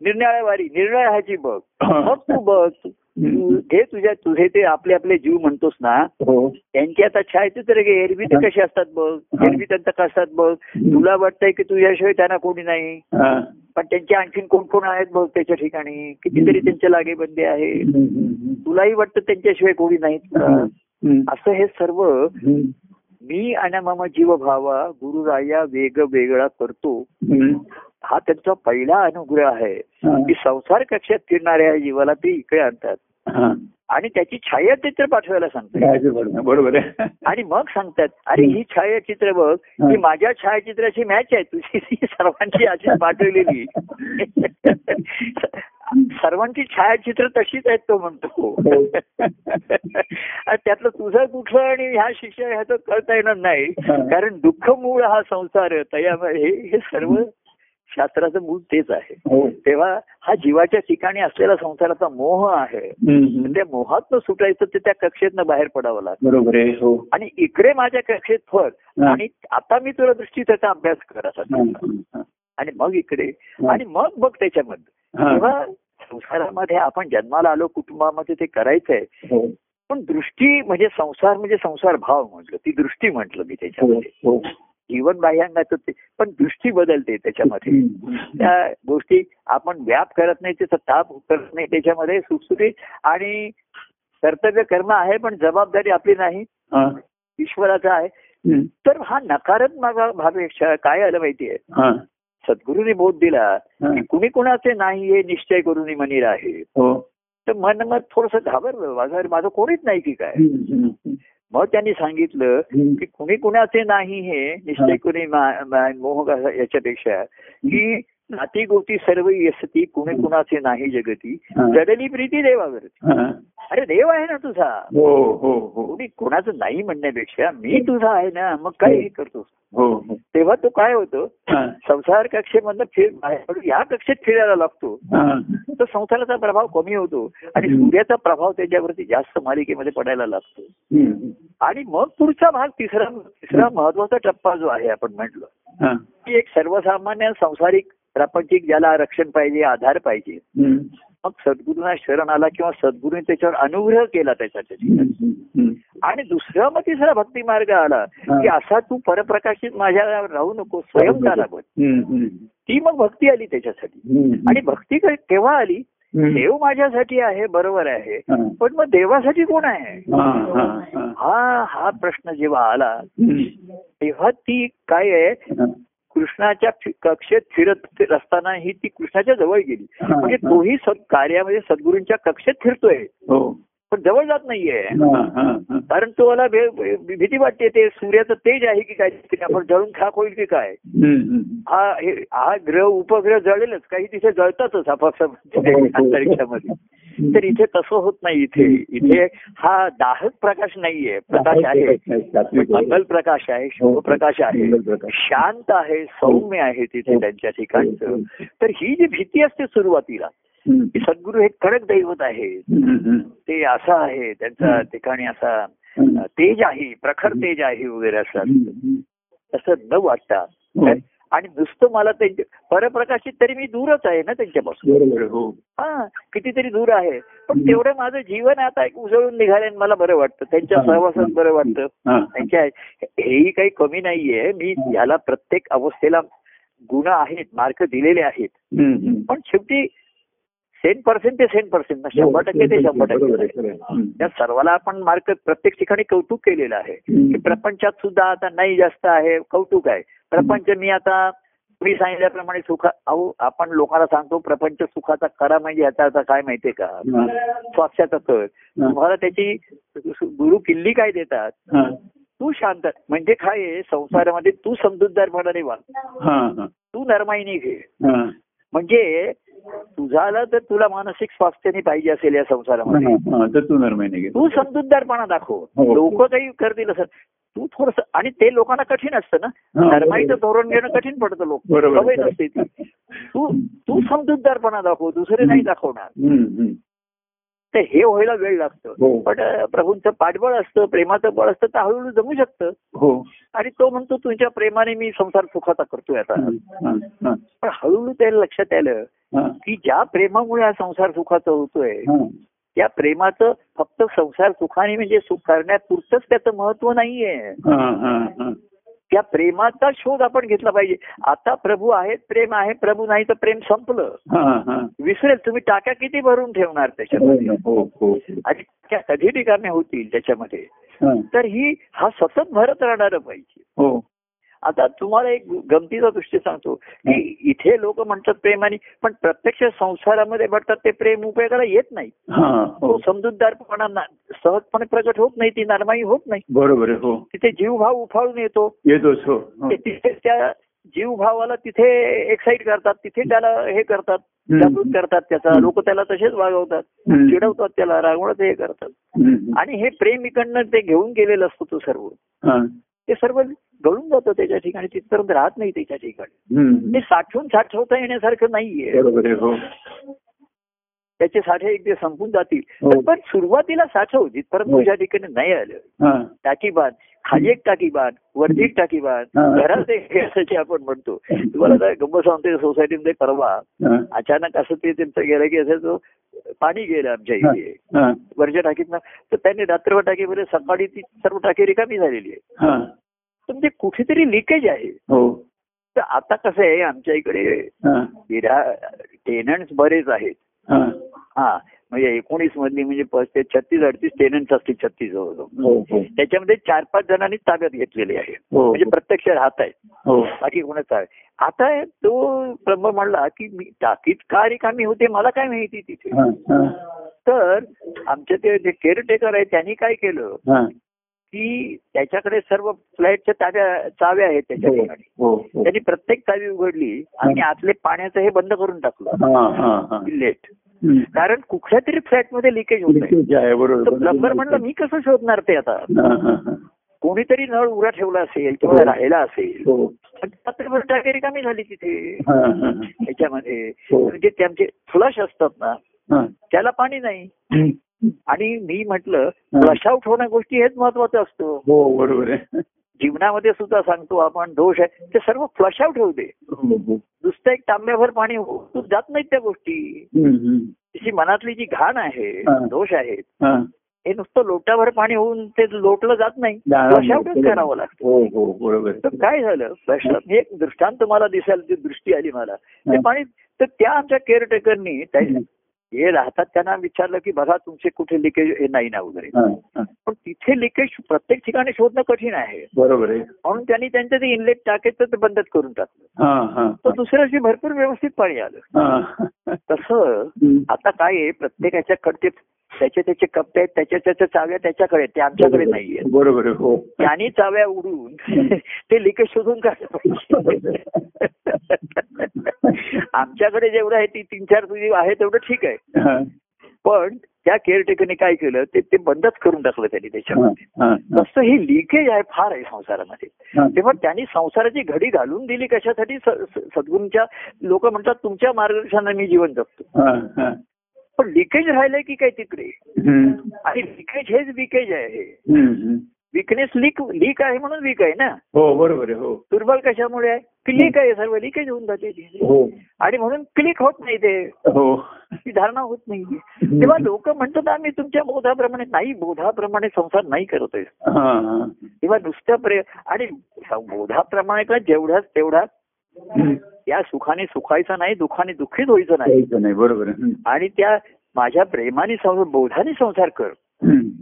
निरनिळ्या वारी निरनिळ्या ह्याची बघ. मग तू बघ. तू घे तुझ्या तुझे ते आपले आपले जीव म्हणतोस ना हो. त्यांची आता छायाचित्र घे एरवी ते कसे असतात बघ हा. एरवी त्यांचं कसं असतात बघ. तुला वाटतंय की तुझ्याशिवाय त्यांना कोणी नाही. हा. पण त्यांचे आणखीन कोण कोण आहेत बघ त्याच्या ठिकाणी? कितीतरी त्यांचे लागेबंदे आहे तुलाही वाटतं त्यांच्याशिवाय कोणी नाहीत. असं हे सर्व. मी आणि मम जीव भावा गुरुराया वेग वेगळा करतो. हा त्यांचा पहिला अनुग्रह आहे. हा. की संसार कक्षात फिरणाऱ्या जीवाला ते इकडे आणतात. हा. आणि त्याची छायाचित्र पाठवायला सांगतात. बरोबर आहे. आणि मग सांगतात अरे ही छायाचित्र बघ ही. माझ्या छायाचित्राची मॅच आहे. तुझी सर्वांची अशी पाठवलेली. सर्वांची छायाचित्र तशीच आहेत तो म्हणतो. आणि त्यातलं तुझं कुठलं आणि ह्या शिष्य ह्याचं कळता येणार नाही. कारण दुःख मूळ हा संसार तयामध्ये हे सर्व शास्त्राचं मूळ तेच आहे. हो. तेव्हा हा जीवाच्या ठिकाणी असलेला संसाराचा मोह आहे. त्या मोहातनं सुटायचं ते त्या कक्षेतनं बाहेर पडावं लागतं. हो. आणि इकडे माझ्या कक्षेत हा. आणि आता मी तुला दृष्टी त्याचा अभ्यास कर आणि मग इकडे. आणि मग बघ त्याच्यामध्ये. तेव्हा संसारामध्ये आपण जन्माला आलो कुटुंबामध्ये ते करायचंय. हो. पण दृष्टी म्हणजे संसार म्हणजे संसार भाव म्हटलं. ती दृष्टी म्हटलं मी त्याच्यामध्ये. जीवन बाह्यांगाचं ते पण दृष्टी बदलते त्याच्यामध्ये. त्या गोष्टी आपण व्याप करत नाही त्याचा ताप करत नाही त्याच्यामध्ये सुटसुटीत आणि कर्तव्य कर्म आहे पण जबाबदारी आपली नाही. ईश्वराचा आहे. तर हा नकारात्मक भावेक्षा काय आलं माहितीये. सद्गुरूंनी बोध दिला. की कुणी कुणाचे नाही हे निश्चय करून मनीर आहे हो तर मन मग थोडस घाबरलं माझं माझं कोणीच नाही की काय मग त्यांनी सांगितलं. की कुणी कुणाचे नाही हे निश्चय कुणी मोह याच्यापेक्षा की नाती गोती सर्व यसती कुणी कुणाचे नाही जगती. जडली प्रीती देवावरती हा. अरे देव आहे ना तुझा हो हो हो कोणी कोणाचं नाही म्हणण्यापेक्षा मी तुझा आहे ना मग काय हे करतोस तेव्हा तो काय होतो संसार कक्षेमधनं फिर बाहेर या कक्षेत फिरायला लागतो. तर संसाराचा प्रभाव कमी होतो आणि. सूर्याचा प्रभाव त्याच्यावरती जास्त मालिकेमध्ये पडायला लागतो. आणि मग पुढचा भाग तिसरा तिसरा महत्त्वाचा टप्पा जो आहे आपण म्हटलं हा. की एक सर्वसामान्य संसारिक प्रापंचिक ज्याला रक्षण पाहिजे आधार पाहिजे. मग सद्गुरूंना शरण आला किंवा सद्गुरूने त्याच्यावर अनुग्रह केला त्याच्यासाठी. हम्म. आणि दुसरा मग तिसरा भक्ती मार्ग आला की असा तू परप्रकाशित माझ्या राहू नको स्वयं का हम्म. हम्म. ती मग भक्ती आली त्याच्यासाठी. आणि भक्ती क- केव्हा आली. देव माझ्यासाठी आहे बरोबर आहे. पण मग देवासाठी कोण आहे हा, हा, प्रश्न जेव्हा आला. तेव्हा ती काय आहे. कृष्णाच्या कक्षेत फिरत असताना ही ती कृष्णाच्या जवळ गेली. म्हणजे. तोही कार्यामध्ये सद्गुरूंच्या कक्षेत फिरतोय. हो. पण जवळ जात नाहीये. हा, हा, हा. कारण तो मला भे- भे- भीती वाटते ते सूर्याचं तेज आहे की काय? आपण जळून खाक होईल की काय. हा हे हा ग्रह उपग्रह जळेलच. काही तिथे जळतातच हो, हो. अंतरिक्षामध्ये तर इथे तसं होत नाही इथे. इथे हा दाहक प्रकाश नाहीये. प्रकाश आहे. आहे. मंगल प्रकाश आहे शुभ प्रकाश आहे. मंगल प्रकाश. शांत आहे सौम्य आहे तिथे त्यांच्या ठिकाणचं. तर ही जी भीती असते सुरुवातीला सद्गुरू हे कडक दैवत आहे. ते असं आहे त्यांचा ठिकाणी असा तेज आहे प्रखर तेज आहे वगैरे असं. तसं न वाटता. हो. आणि नुसतं मला त्यांचे परप्रकाशित तरी मी दूरच आहे ना त्यांच्यापासून. हो. हा कितीतरी दूर आहे. पण तेवढं माझं जीवन आता एक उजळून निघाल्याने मला बरं वाटतं. त्यांच्या. सहवासात बरं वाटतं. त्यांच्या हेही काही कमी नाहीये. मी याला प्रत्येक अवस्थेला गुण आहेत मार्क दिलेले आहेत. पण शेवटी सेंट पर्सेंट ते सेंट पर्सेंट ना शंभर टक्के ते शंभर टक्के. त्या सर्वाला आपण मार्क प्रत्येक ठिकाणी कौतुक केलेलं आहे. की प्रपंचात सुद्धा आता नाही जास्त आहे कौतुक आहे प्रपंच मी आता मी सांगितल्याप्रमाणे सुखा अहो आपण लोकांना सांगतो प्रपंच सुखाचा खरा म्हणजे याचा अर्थ काय माहितीये का हा. स्वाक्षाचा कर तुम्हाला त्याची गुरु किल्ली काय देतात हा. तू शांत म्हणजे काय आहे संसारामध्ये तू समजूतदारपणाने वाग हा. हा. तू नरमाईने घे हा. म्हणजे तुझाला जर तुला मानसिक स्वास्थ्याने पाहिजे असेल या संसारामध्ये हा. तर तू तू समजूतदारपणा दाखव हो. लोक काही करतील असं तू थोडस आणि ते लोकांना कठीण असतं ना हा, नरमाईचं. धोरण घेणं कठीण पडतं लोक. सवय नसते ती तू तू समजूतदारपणा दाखव दुसरे नाही दाखवणार. तर हे व्हायला वेळ लागतं हो. पण प्रभूंचं पाठबळ असतं प्रेमाचं बळ असतं तर हळूहळू जमू शकतं हो आणि तो म्हणतो तुझ्या प्रेमाने मी संसार सुखाचा करतोय आता. पण हळूहळू त्याला लक्षात आलं. की ज्या प्रेमामुळे हा संसार सुखाचा होतोय. त्या प्रेमाचं फक्त संसार सुखाने म्हणजे सुख करण्यापुरतंच त्याचं महत्त्व नाहीये हा. हा. हा. त्या प्रेमाचा शोध आपण घेतला पाहिजे आता प्रभू आहेत प्रेम आहे प्रभू नाही तर प्रेम संपलं हा. हा. विसरेल तुम्ही टाक्या किती भरून ठेवणार त्याच्यामध्ये हो हो आणि त्या कधी रिकाम्या होतील त्याच्यामध्ये हा. तर ही हा सतत भरत राहणार पाहिजे हो आता तुम्हाला एक गमतीचा दृष्टी सांगतो की इथे लोक म्हणतात प्रेमाने पण प्रत्यक्ष संसारामध्ये म्हणतात ते प्रेम उपयोगाला येत नाही. हा तो समजूतदारपणा सहजपणे प्रगट होत नाही ती नरमाई होत नाही. बरोबर हो. तिथे जीवभाव उफाळून येतो. येतोच हो. हो. ते तिथे त्या जीवभावाला तिथे एक्साइट करतात तिथे त्याला हे करतात. जागृत करतात त्याचा. लोक त्याला तसेच वागवतात. चिडवतात त्याला रागवण्यात हे करतात. आणि हे प्रेम इकडनं ते घेऊन गेलेलं असतो तो सर्व. ते सर्व गळून जातं त्याच्या ठिकाणी तिथपर्यंत राहत नाही त्याच्या ठिकाणी. ते साठवून साठवता येण्यासारखं नाहीये हो त्याचे साठे एक दिवस संपून जातील हो. पण सुरुवातीला साठव जिथपर्यंत हो. तुझ्या ठिकाणी नाही आलं. टाकी बांध खाली एक टाकी बांध वरती एक टाकी बांध हा. घरात एक असायची आपण म्हणतो तुम्हाला काय गंमत सांगते सोसायटीमध्ये परवा. अचानक असं ते त्यांचं गेलं की असायचं पाणी गेलं आमच्या इथे हा. वरच्या टाकीतनं तर त्यांनी रात्रभर टाकीमध्ये सकाळी ती सर्व टाकी रिकामी झालेली आहे म्हणजे कुठेतरी लिकेज आहे. हो. तर आता कसं आहे आमच्या इकडे. टेनंट्स बरेच आहेत. हा. म्हणजे एकोणीस मधली म्हणजे प- ते छत्तीस अडतीस टेनंट्स असतील छत्तीस जवळजवळ. हो हो. त्याच्यामध्ये चार पाच जणांनी ताब्यात घेतलेले आहे म्हणजे प्रत्यक्ष राहत आहेत. हो. बाकी कोणाचा आहे. आता तो ब्रह्म म्हणला की मी टाकीत का रिकामी होते मला काय माहिती तिथे. तर आमचे ते जे केअरटेकर आहे त्यांनी काय केलं. की त्याच्याकडे सर्व फ्लॅटच्या ताब्या चाव्या आहेत त्याच्या हो ठिकाणी हो हो. त्यांनी प्रत्येक चावी उघडली आणि आतले पाण्याचं हे बंद करून टाकलं हा. हा. हा. लेट. कारण कुठल्या तरी फ्लॅटमध्ये लिकेज होत प्लंबर म्हणलं मी कसं शोधणार ते आता हा, हा, हा. कोणीतरी नळ उघडा ठेवला असेल किंवा हो. राहिला असेल हो टाकी रिकामी झाली तिथे हा, हा, हा. ह्याच्यामध्ये हो. म्हणजे त्यांचे फ्लश असतात ना हा. त्याला पाणी नाही. आणि मी म्हटलं हा. फ्लश आउट होण्या गोष्टी हेच महत्वाचं असतं हो बरोबर आहे जीवनामध्ये सुद्धा सांगतो आपण दोष आहे ते सर्व फ्लश आउट होऊ दे हो, हो. नुसतं एक तांब्याभर पाणी होऊन जात नाहीत त्या गोष्टी. तिची मनातली जी घाण आहे हा. दोष आहेत हा. हे नुसतं लोटाभर पाणी होऊन ते लोटलं जात नाही फ्लश आउटच. करावं लागतं हो हो बरोबर तर काय झालं फ्लश मी एक दृष्टांत मला दिसायला ती दृष्टी आली मला ते हा. पाणी तर त्या आमच्या केअरटेकरनी हे राहतात त्यांना विचारलं की बघा तुमचे कुठे लिकेज हे नाही ना वगैरे. पण तिथे लिकेज प्रत्येक ठिकाणी शोधणं कठीण आहे बरोबर आहे म्हणून त्यांनी त्यांचं ते इनलेट टाकायचं ते बंदच करून टाकलं तर दुसऱ्या दिवशी भरपूर व्यवस्थित पाणी आलं. तसं. आता काय आहे प्रत्येकाच्याकडे त्याचे त्याचे कप्पे आहेत त्याच्या त्याच्या चाव्या त्याच्याकडे ते आमच्याकडे नाहीये बरोबर आहे हो. त्यांनी चाव्या उडून ते लिकेज शोधून काढलं पाहिजे. आमच्याकडे जेवढं आहे ती तीन चार तुझी आहे तेवढं ठीक आहे. पण त्या केअरटेकरने काय केलं ते ते बंदच करून टाकलं त्यांनी त्याच्यामध्ये. तसं ही लिकेज आहे फार आहे संसारामध्ये. तेव्हा त्यांनी संसाराची घडी घालून दिली कशासाठी? सद्गुरूंच्या लोक म्हणतात तुमच्या मार्गदर्शनाने मी जीवन जगतो. पण लिकेज राहिलंय की काय तिकडे. आणि लिकेज हेच विकेज आहे हे. विकनेस लीक लीक आहे म्हणून वीक आहे ना हो बरोबर आहे हो दुर्बल कशामुळे आहे की लीक आहे सर्व लिकेज होऊन जाते ती. हो आणि म्हणून क्लिक होत नाही ते हो ती धारणा होत नाही तेव्हा लोक म्हणतात आम्ही तुमच्या बोधाप्रमाणे नाही बोधाप्रमाणे संसार नाही करत आहे. तेव्हा नुसतं प्रे आणि बोधाप्रमाणे का जेवढ्याच तेवढा हम्म. त्या सुखाने सुखायचं नाही दुःखाने दुःखीत व्हायचं नाही. बरोबर. आणि त्या माझ्या प्रेमाने संसार बोधाने संसार कर.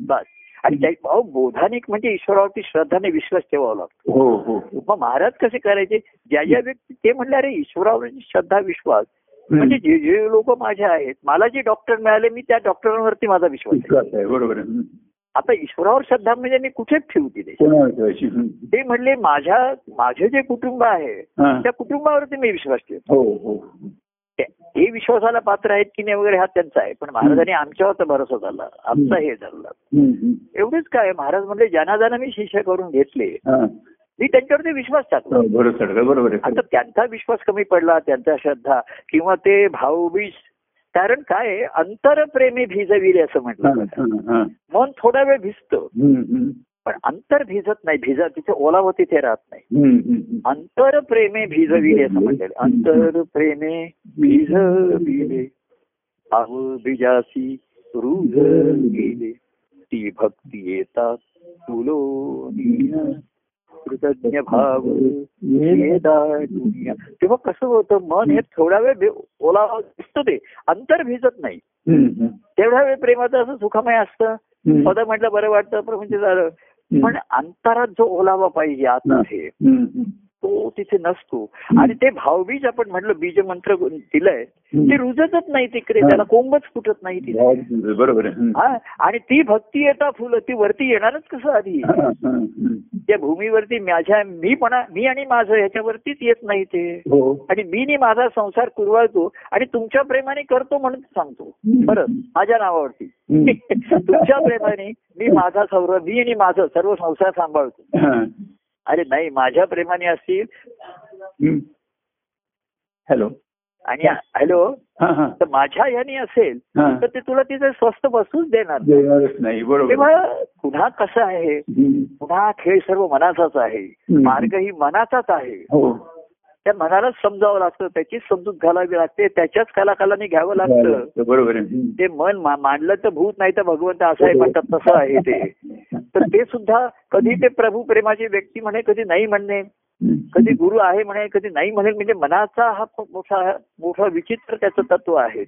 बस. आणि भाऊ बोधाने म्हणजे ईश्वरावरती श्रद्धाने विश्वास ठेवावा लागतो. हो हो. मग महाराज कसे करायचे? ज्या ज्या व्यक्ती ते म्हणले अरे ईश्वरावरची श्रद्धा विश्वास. म्हणजे जे जे लोक माझे आहेत मला जे डॉक्टर मिळाले मी त्या डॉक्टरांवरती माझा विश्वास आहे. बरोबर. आता ईश्वरावर श्रद्धा म्हणजे मी कुठेच ठेवू दिले कोणावर ठेवायची? हम्म. ते म्हणले माझ्या माझे जे कुटुंब आहे. त्या कुटुंबावरती मी विश्वास ठेवतो. हो हो. हे विश्वासाला पात्र आहेत की नाही वगैरे हा त्यांचा आहे. पण महाराजांनी आमच्यावर तर भरोसा झाला आमचा हे झाला. एवढंच काय महाराज म्हणले ज्यांना ज्यांना मी शिष्य करून घेतले. मी त्यांच्यावरती विश्वास टाकला. हो, बरोबर आता त्यांचा विश्वास कमी पडला त्यांचा श्रद्धा किंवा ते भावबीज कारण काय अंतरप्रेमी भिजविले असं म्हटलं. मन थोडा वेळ भिजतं. पण अंतर भिजत नाही. भिजा तिथे ओलावं तिथे राहत नाही. हम्म, हम्म. अंतर प्रेमे भिजविले असं म्हणलेलं अंतर प्रेमे भिजविले. आव बिजासी रुज गेले ती भक्ती येतात. तुलो कृतज्ञ भाव तेव्हा कसं होतं मन हे थोडा वेळ ओलावा दिसतं ते अंतर भिजत नाही. तेवढ्या वेळ प्रेमाचं असं सुखमय असतं. पद म्हटलं बरं वाटतं पण म्हणजे झालं पण अंतरात जो ओलावा पाहिजे हम्म, हम्म. तो तिथे नसतो आणि ते भावबीज आपण म्हटलं बीज मंत्र दिलंय. ते रुजतच नाही तिकडे. त्याला कोंबच फुटत नाही तिथे बरोबर आहे हम्म. हा आणि ती भक्ती येता फुलं ती वरती येणारच कसं आधी. त्या भूमीवरती माझ्या मी पणा मी आणि माझं ह्याच्यावरतीच येत नाही ते हो आणि मी नी माझा संसार कुरवाळतो आणि तुमच्या प्रेमाने करतो म्हणून सांगतो बरं माझ्या नावावरती. तुमच्या प्रेमाने मी माझा सर्व मी आणि माझं सर्व संसार सांभाळतो. अरे नाही माझ्या प्रेमाने असतील. हॅलो आणि हॅलो तर माझ्या ह्यानी असेल. तर ते तुला तिथे स्वस्त बसूच देणार. नाही बरोबर. पुन्हा कसं आहे. पुन्हा खेळ सर्व मनाचाच आहे. मार्ग ही मनाचाच आहे. हो. त्या मनालाच समजावं लागतं त्याचीच समजूत घालावी लागते त्याच्याच कलाकालाने घ्यावं लागतं. बरोबर. ते मन मांडलं तर भूत नाही तर भगवंत असं आहे म्हणतात तसं आहे ते. तर ते सुद्धा कधी ते प्रभू प्रेमाची व्यक्ती म्हणे कधी नाही म्हणणे. कधी गुरु आहे म्हणे कधी नाही म्हणेल म्हणजे मनाचा हा मोठा मोठा विचित्र त्याचं तत्व आहे.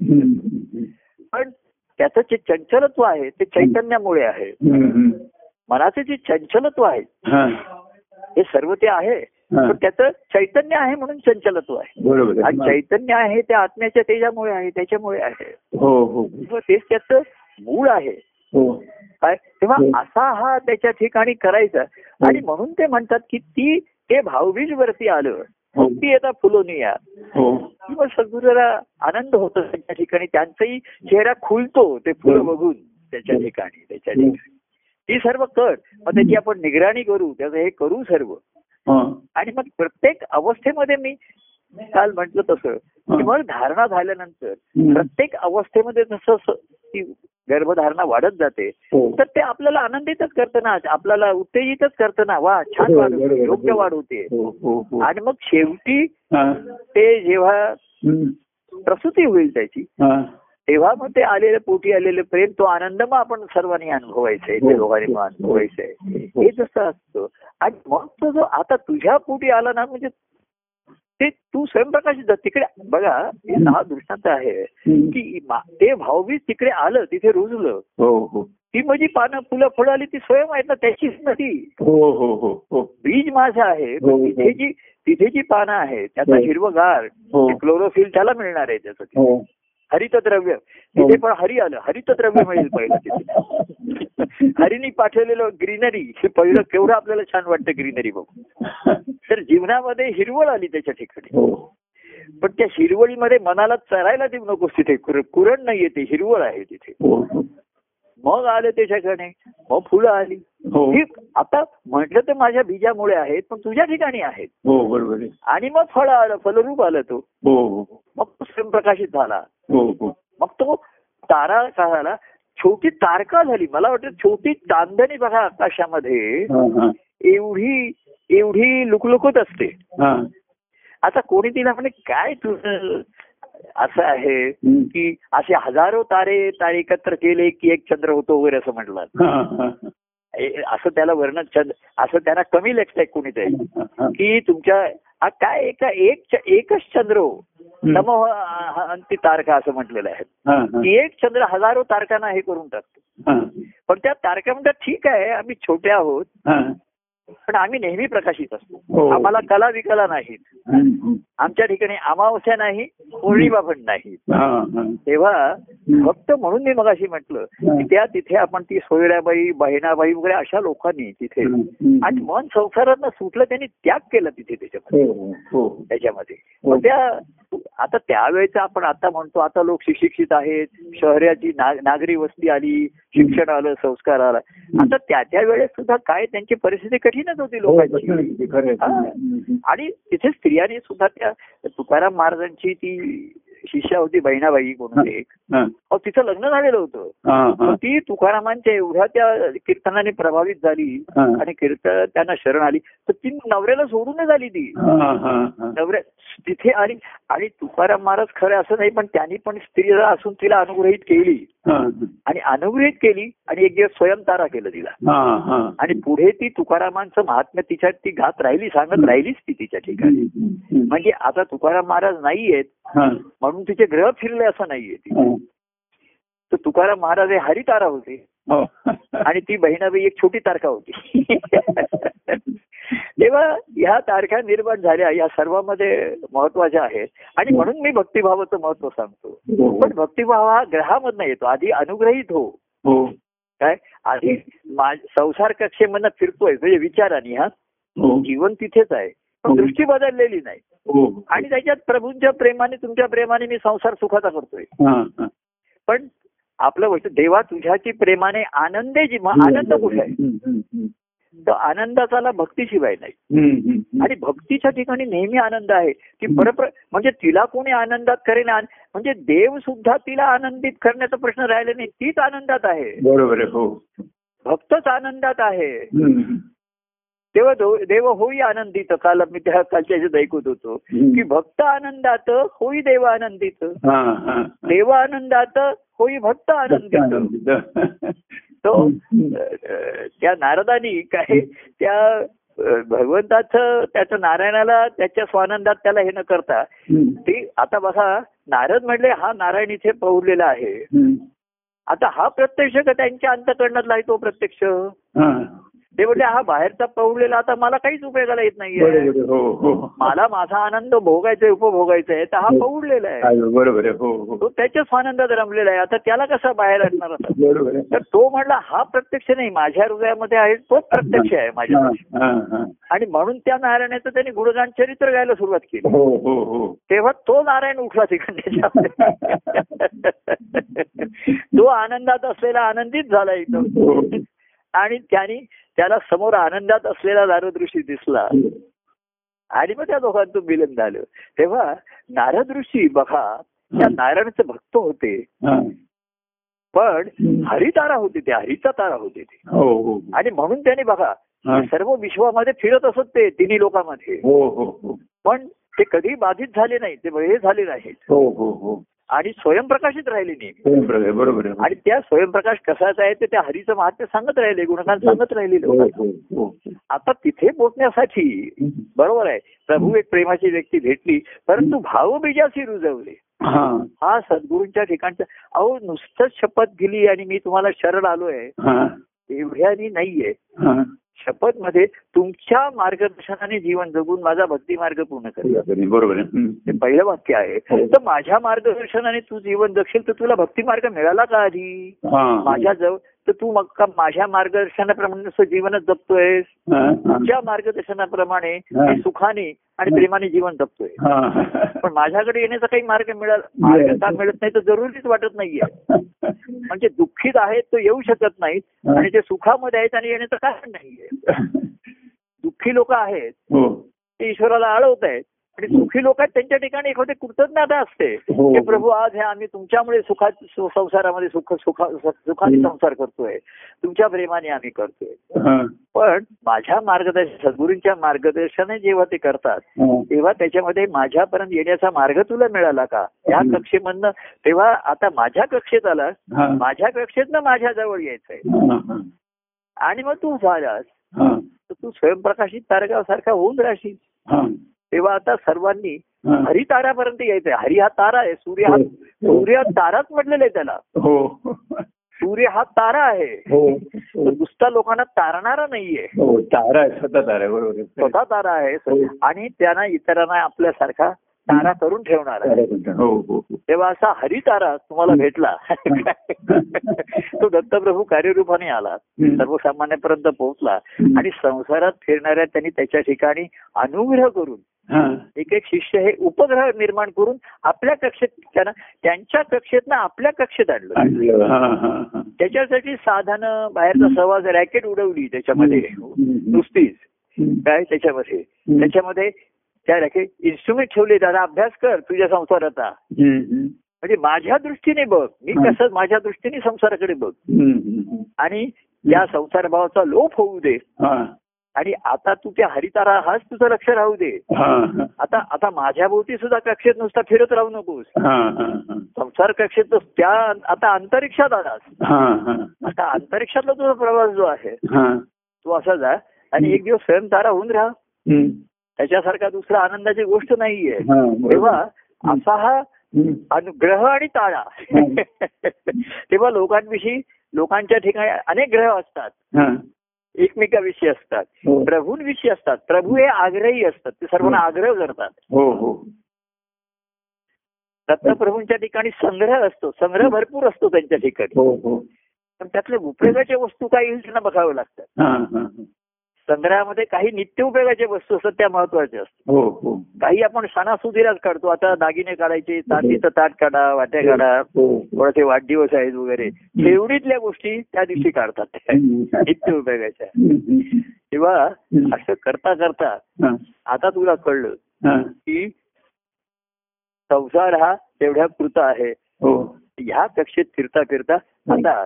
पण त्याचं जे चंचलत्व आहे ते चैतन्यामुळे आहे. मनाचे जे चंचलत्व आहे हा. सर्व ते आहे. पण त्याचं चैतन्य आहे म्हणून चंचलत्व आहे आणि चैतन्य आहे ते आत्म्याच्या तेजामुळे आहे त्याच्यामुळे आहे हो हो तेच त्याचं मूळ आहे काय? तेव्हा हो. असा हा त्याच्या ठिकाणी करायचा. आणि म्हणून ते म्हणतात की ती ते भावबीज वरती आलं. हो. भक्ती येता फुलोनिया. हो. की मग सद्गुरूला आनंद होतो त्यांच्या ठिकाणी. त्यांचाही चेहरा खुलतो ते फुलं हो. बघून त्याच्या ठिकाणी त्याच्या हो. ठिकाणी. ती सर्व कर. मग त्याची आपण निगराणी करू. त्याचं हे करू सर्व. हा. आणि मग प्रत्येक अवस्थेमध्ये मी काल म्हटलं तसं की मग धारणा झाल्यानंतर. प्रत्येक अवस्थेमध्ये जसं ती गर्भधारणा वाढत जाते हो. तर ते आपल्याला आनंदितच करतं ना आपल्याला उत्तेजितच करतं ना वा छान वाढ होते योग्य. वाढ होते हो हो आणि मग शेवटी. ते जेव्हा. प्रसूती होईल त्याची. तेव्हा मग ते आलेलं पोटी आलेलं प्रेम तो आनंद मग आपण सर्वांनी अनुभवायचा आहे दोघांनी मग अनुभवायचं आहे हे जसं असतं आणि मग तो जो आता तुझ्या पोटी आला ना म्हणजे ते तू स्वयंप्रकाशित झाला. तिकडे बघा हे दहा दृष्टांत आहे. की ते भावबीज तिकडे आलं तिथे रुजलं हो हो ती माझी पानं फुलं फळं आली ती स्वयं आहेत ना त्याचीच नदी हो हो हो हो बीज माझं आहे. तिथे जी तिथे जी पानं आहेत त्याचा. हिरवगार. क्लोरोफिल त्याला मिळणार आहे त्याचं ते. हरितद्रव्य. तिथे पण हरी आलं हरितद्रव्य मिळेल पहिलं तिथे हरीनी पाठवलेलं ग्रीनरी हे पहिलं केवढं आपल्याला छान वाटतं ग्रीनरी बघून. तर जीवनामध्ये हिरवळ आली त्याच्या ठिकाणी. हो. पण त्या हिरवळीमध्ये मनाला चरायला देऊ नकोस तिथे. कुर- कुरण नाहीये ते हिरवळ आहे तिथे. हो. मग आले त्याच्याकडे. मग फुलं आली. हो. आता म्हटलं तर माझ्या बीजामुळे आहेत पण तुझ्या ठिकाणी आहेत. हो बरोबर आणि मग फळ आलं फलरूप आलं तो. मग तो स्वयंप्रकाशित झाला. हो हो. मग तो तारा काय झाला छोटी तारका झाली. मला वाटतं छोटी चांदणी बघा आकाशामध्ये एवढी एवढी लुकलुकत असते. आता कोणी तिला म्हणे काय तुझं असं आहे. की असे हजारो तारे तारे एकत्र केले की एक चंद्र होतो वगैरे असं म्हटलं? असं त्याला वर्णन चंद्र असं त्यांना कमी लेखताय कोणीतरी हा, हा. की तुमच्या काय एका एकच चंद्र हो. हम्म. सम अंती तारका असं म्हटलेलं आहे. की एक चंद्र हजारो तारकांना हे करून टाकतो. पण त्या तारका म्हणतात ठीक आहे आम्ही छोटे आहोत. पण आम्ही नेहमी प्रकाशित असतो हो. आम्हाला कला विकला नाहीत. आमच्या ठिकाणी अमावस्या नाही पौर्णिमा पण नाही. तेव्हा फक्त म्हणून मी मगाशी म्हटलं की त्या तिथे आपण ती सोयऱ्याबाई बहिणाबाई वगैरे अशा लोकांनी तिथे. आणि मन संसारात सुटलं त्यांनी त्याग केला तिथे त्याच्यामध्ये हो हो त्याच्यामध्ये. मग त्या आता त्यावेळेचं आपण आता म्हणतो आता लोक सुशिक्षित आहेत शहराची नागरी वस्ती आली शिक्षण आलं संस्कार आला आता त्या त्या वेळेस सुद्धा काय त्यांची परिस्थिती कठीणच होती हो, लोकांची. आणि तिथे स्त्रियांनी सुद्धा त्या तुकाराम महाराजांची ती शिष्या होती बहिणाबाई म्हणून एक. तिचं लग्न झालेलं होतं. ती तुकारामांच्या एवढ्या त्या कीर्तनाने प्रभावित झाली. आणि कीर्तन त्यांना शरण आली. तर ती नवऱ्याला सोडूनच आली ती. नवऱ्या तिथे आली आणि तुकाराम महाराज खरं असं नाही पण त्यांनी पण स्त्रीला असून तिला अनुग्रहित केली. आणि अनुग्रहित केली आणि एक दिवस स्वयंतारा केलं तिला हा, हा. आणि पुढे ती तुकारामांचं महात्म्य तिच्यात ती घात राहिली सांगत राहिलीच ती तिच्या ठिकाणी. म्हणजे आता तुकाराम महाराज नाहीयेत म्हणून तिचे ग्रह फिरले असं नाहीये ती. तर तुकाराम महाराज हे हरितारा होते. आणि ती बहिणाबाई एक छोटी तारका होती. तेव्हा ह्या तारखा निर्माण झाल्या या सर्वांमध्ये महत्त्वाच्या आहेत. आणि म्हणून मी भक्तिभावाचं महत्त्व सांगतो. हो. पण भक्तिभाव हा ग्रहामधनं येतो. आधी अनुग्रहित हो. हो. काय? आधी संसार कक्षेमधनं फिरतोय म्हणजे विचाराने हा. हो. जीवन तिथेच आहे. पण हो. दृष्टी बदललेली नाही. हो. आणि त्याच्यात प्रभूंच्या प्रेमाने तुमच्या प्रेमाने मी संसार सुखाचा करतोय. हा, हा. पण आपलं वैशिष्ट्य देवा तुझ्याची प्रेमाने आनंदे जी आनंद कुठे आहे. तर आनंदाचाला भक्तीशिवाय नाही. आणि भक्तीच्या ठिकाणी नेहमी आनंद आहे ती परप्र म्हणजे तिला कोणी आनंदात करेन म्हणजे देव सुद्धा तिला आनंदित करण्याचा प्रश्न राहिला नाही तीच आनंदात आहे बरोबर हो भक्तच आनंदात आहे. तेव्हा देव होई आनंदित काल मी त्या कालच्या ह्याच्यात ऐकत होतो. की भक्त आनंदात होई देव आनंदित. देव आनंदात होई भक्त आनंदित आनंदित. तो त्या नारदानी काय त्या भगवंताचं त्याचं नारायणाला त्याच्या स्वानंदात त्याला हे न करता. ते आता बघा नारद म्हणले हा नारायण इथे पवरलेला आहे. आता हा प्रत्यक्ष का त्यांच्या अंतकरणातला आहे तो प्रत्यक्ष. ते म्हणजे हा बाहेरचा पवलेला आता मला काहीच उपयोगाला येत नाहीये. आहे. हो हो मला माझा आनंद भोगायचा आहे उपभोगायचा आहे तर हा पवडलेला आहे. बरोबर हो हो. तो त्याच्याच आनंदात रमलेला आहे. आता त्याला कसा बाहेर आणणार आहे. तर तो म्हणला हा प्रत्यक्ष नाही माझ्या हृदयामध्ये आहे तोच प्रत्यक्ष आहे माझ्या हा, हा, हा. आणि म्हणून त्या नारायणाचं त्यांनी गुणगान चरित्र गायला सुरुवात केली. हो हो हो. तेव्हा तो नारायण उठला तिकडे तो आनंदात असलेला आनंदित झाला एकदम हो. आणि त्याने त्याला समोर आनंदात असलेला नारद ऋषी दिसला आणि मग त्या दोघांचं मिलन झालं. तेव्हा नारद ऋषी बघा त्या नारायणाचे भक्त होते. हा. पण हरितारा होते ते हरीचा तारा होते ते. हो हो आणि म्हणून त्याने बघा हा. सर्व विश्वामध्ये फिरत असत ते तिन्ही लोकांमध्ये. हो हो हो. पण ते कधी बाधित झाले नाही ते हे झाले नाहीत. हो हो हो. आणि स्वयंप्रकाशित राहिले नेहमी. बरोबर आणि त्या स्वयंप्रकाश कसाचा आहे ते त्या हरीचं महात्म्य सांगत राहिले गुणगान सांगत राहिले हो हो हो. आता तिथे पोचण्यासाठी बरोबर आहे प्रभू एक प्रेमाची व्यक्ती भेटली परंतु भावबीजाशी रुजवले. हा. हा सद्गुरूंच्या ठिकाणचा अहो नुसतंच शपथ दिली आणि मी तुम्हाला शरण आलोय. हा. एवढ्यानी नाहीये. हा. शपथमध्ये तुमच्या मार्गदर्शनाने जीवन जगून माझा भक्ती मार्ग पूर्ण करेल. बरोबर. हे पहिलं वाक्य आहे. हो. तर माझ्या मार्गदर्शनाने तू जीवन जगशील तर तुला भक्ती मार्ग मिळाला का आधी? माझ्या जवळ तर तू मग का माझ्या मार्गदर्शनाप्रमाणे जीवनच हा. तुझ्या मार्गदर्शनाप्रमाणे सुखाने आणि प्रेमाने जीवन जगतोय. हा. पण माझ्याकडे येण्याचा काही मार्ग मिळाला मार्ग का मिळत नाही तर जरुरीच वाटत नाहीये. म्हणजे दुःखीत आहेत तो येऊ शकत नाहीत आणि ते सुखामध्ये आहेत आणि येण्याचं कारण नाहीये. दुःखी लोक आहेत हो ते ईश्वराला आळवत आहेत आणि सुखी लोक आहेत त्यांच्या ठिकाणी एखादी कृतज्ञता असते हो. की प्रभू आज हे आम्ही तुमच्यामुळे सुखात संसारामध्ये सुख सुखा सुखाने. संसार करतोय तुमच्या प्रेमाने आम्ही करतोय. पण माझ्या मार्गदर्शन सद्गुरूंच्या मार्गदर्शनाने जेव्हा ते करतात. तेव्हा त्याच्यामध्ये माझ्यापर्यंत येण्याचा मार्ग तुला मिळाला का या. कक्षेमधनं तेव्हा आता माझ्या कक्षेत आलास. माझ्या कक्षेतनं माझ्या जवळ यायचंय. आणि मग तू झालास. तर तू स्वयंप्रकाशित तारकासारखा होऊन राहशील. हा. तेव्हा आता सर्वांनी हा. हरितारापर्यंत यायचंय. हरी हा तारा आहे. सूर्य हा हो. सूर्य ताराच म्हटलेलं आहे त्याला. हो. सूर्य हा तारा आहे. हो. नुसता लोकांना तारणारा नाहीये. हो. तारा आहे. स्वतः तारा आहे. बरोबर. स्वतः तारा आहे. हो. आणि त्यांना इतरांना आपल्यासारखा तारा करून ठेवणार. हो हो हो. तेव्हा असा हरितारा तुम्हाला भेटला तो दत्तप्रभू कार्यरूपाने आला. सर्वसामान्यापर्यंत पोहोचला आणि संसारात फिरणाऱ्या त्यांनी त्याच्या ठिकाणी अनुग्रह करून. एक एक शिष्य हे उपग्रह निर्माण करून आपल्या कक्षेत त्यांना त्यांच्या कक्षेतनं आपल्या कक्षेत आणलं. त्याच्यासाठी साधनं बाहेरचा सहवाज रॅकेट उडवली त्याच्यामध्ये. नुसतीच. काय त्याच्यामध्ये. त्याच्यामध्ये त्या इन्स्ट्रुमेंट ठेवले दादा अभ्यास कर तुझ्या संसाराचा. म्हणजे माझ्या दृष्टीने बघ मी. कसं माझ्या दृष्टीने संसाराकडे बघ. आणि त्या संसार भावाचा लोप होऊ दे हा. आणि आता तू त्या हरितारा हाच तुझं लक्ष राहू दे. आता आता माझ्या भोवती सुद्धा कक्षेत नुसता फिरत राहू नकोस. संसार कक्षेत त्या आता अंतरिक्षात आलास. आता अंतरिक्षातला तुझा प्रवास जो आहे. तो असा जा आणि एक दिवस स्वयंतारा होऊन राहा. त्याच्यासारखा दुसरा आनंदाची गोष्ट नाहीये. हा. तेव्हा असा हा. अनुग्रह आणि ताळा. तेव्हा लोकांविषयी लोकांच्या ठिकाणी अनेक ग्रह असतात. हा. एकमेकाविषयी असतात. हो. प्रभूंविषयी असतात. प्रभू हे आग्रही असतात. ते सर्वांना आग्रह करतात हो हो. दत्तप्रभूंच्या ठिकाणी संग्रह असतो. संग्रह भरपूर असतो त्यांच्या ठिकाणी. हो हो. पण त्यातल्या उपयोगाच्या वस्तू काही येईल त्यांना बघाव्या लागतात हा, हा. संग्रहामध्ये काही नित्य उपयोगाच्या वस्तू असतात त्या महत्त्वाच्या असतात. हो हो. काही आपण सणासुदीलाच काढतो. आता दागिने काढायचे चांदीचं ताट काढा वाट्या काढा हो. थोडे वाढदिवस आहेत वगैरे. एवढीतल्या गोष्टी त्या दिवशी काढतात. नित्य उपयोगाच्या. तेव्हा. असं करता करता हा. आता तुला कळलं हा. की संसार हा तेवढ्या कृत आहे. हो. ह्या कक्षेत फिरता फिरता आता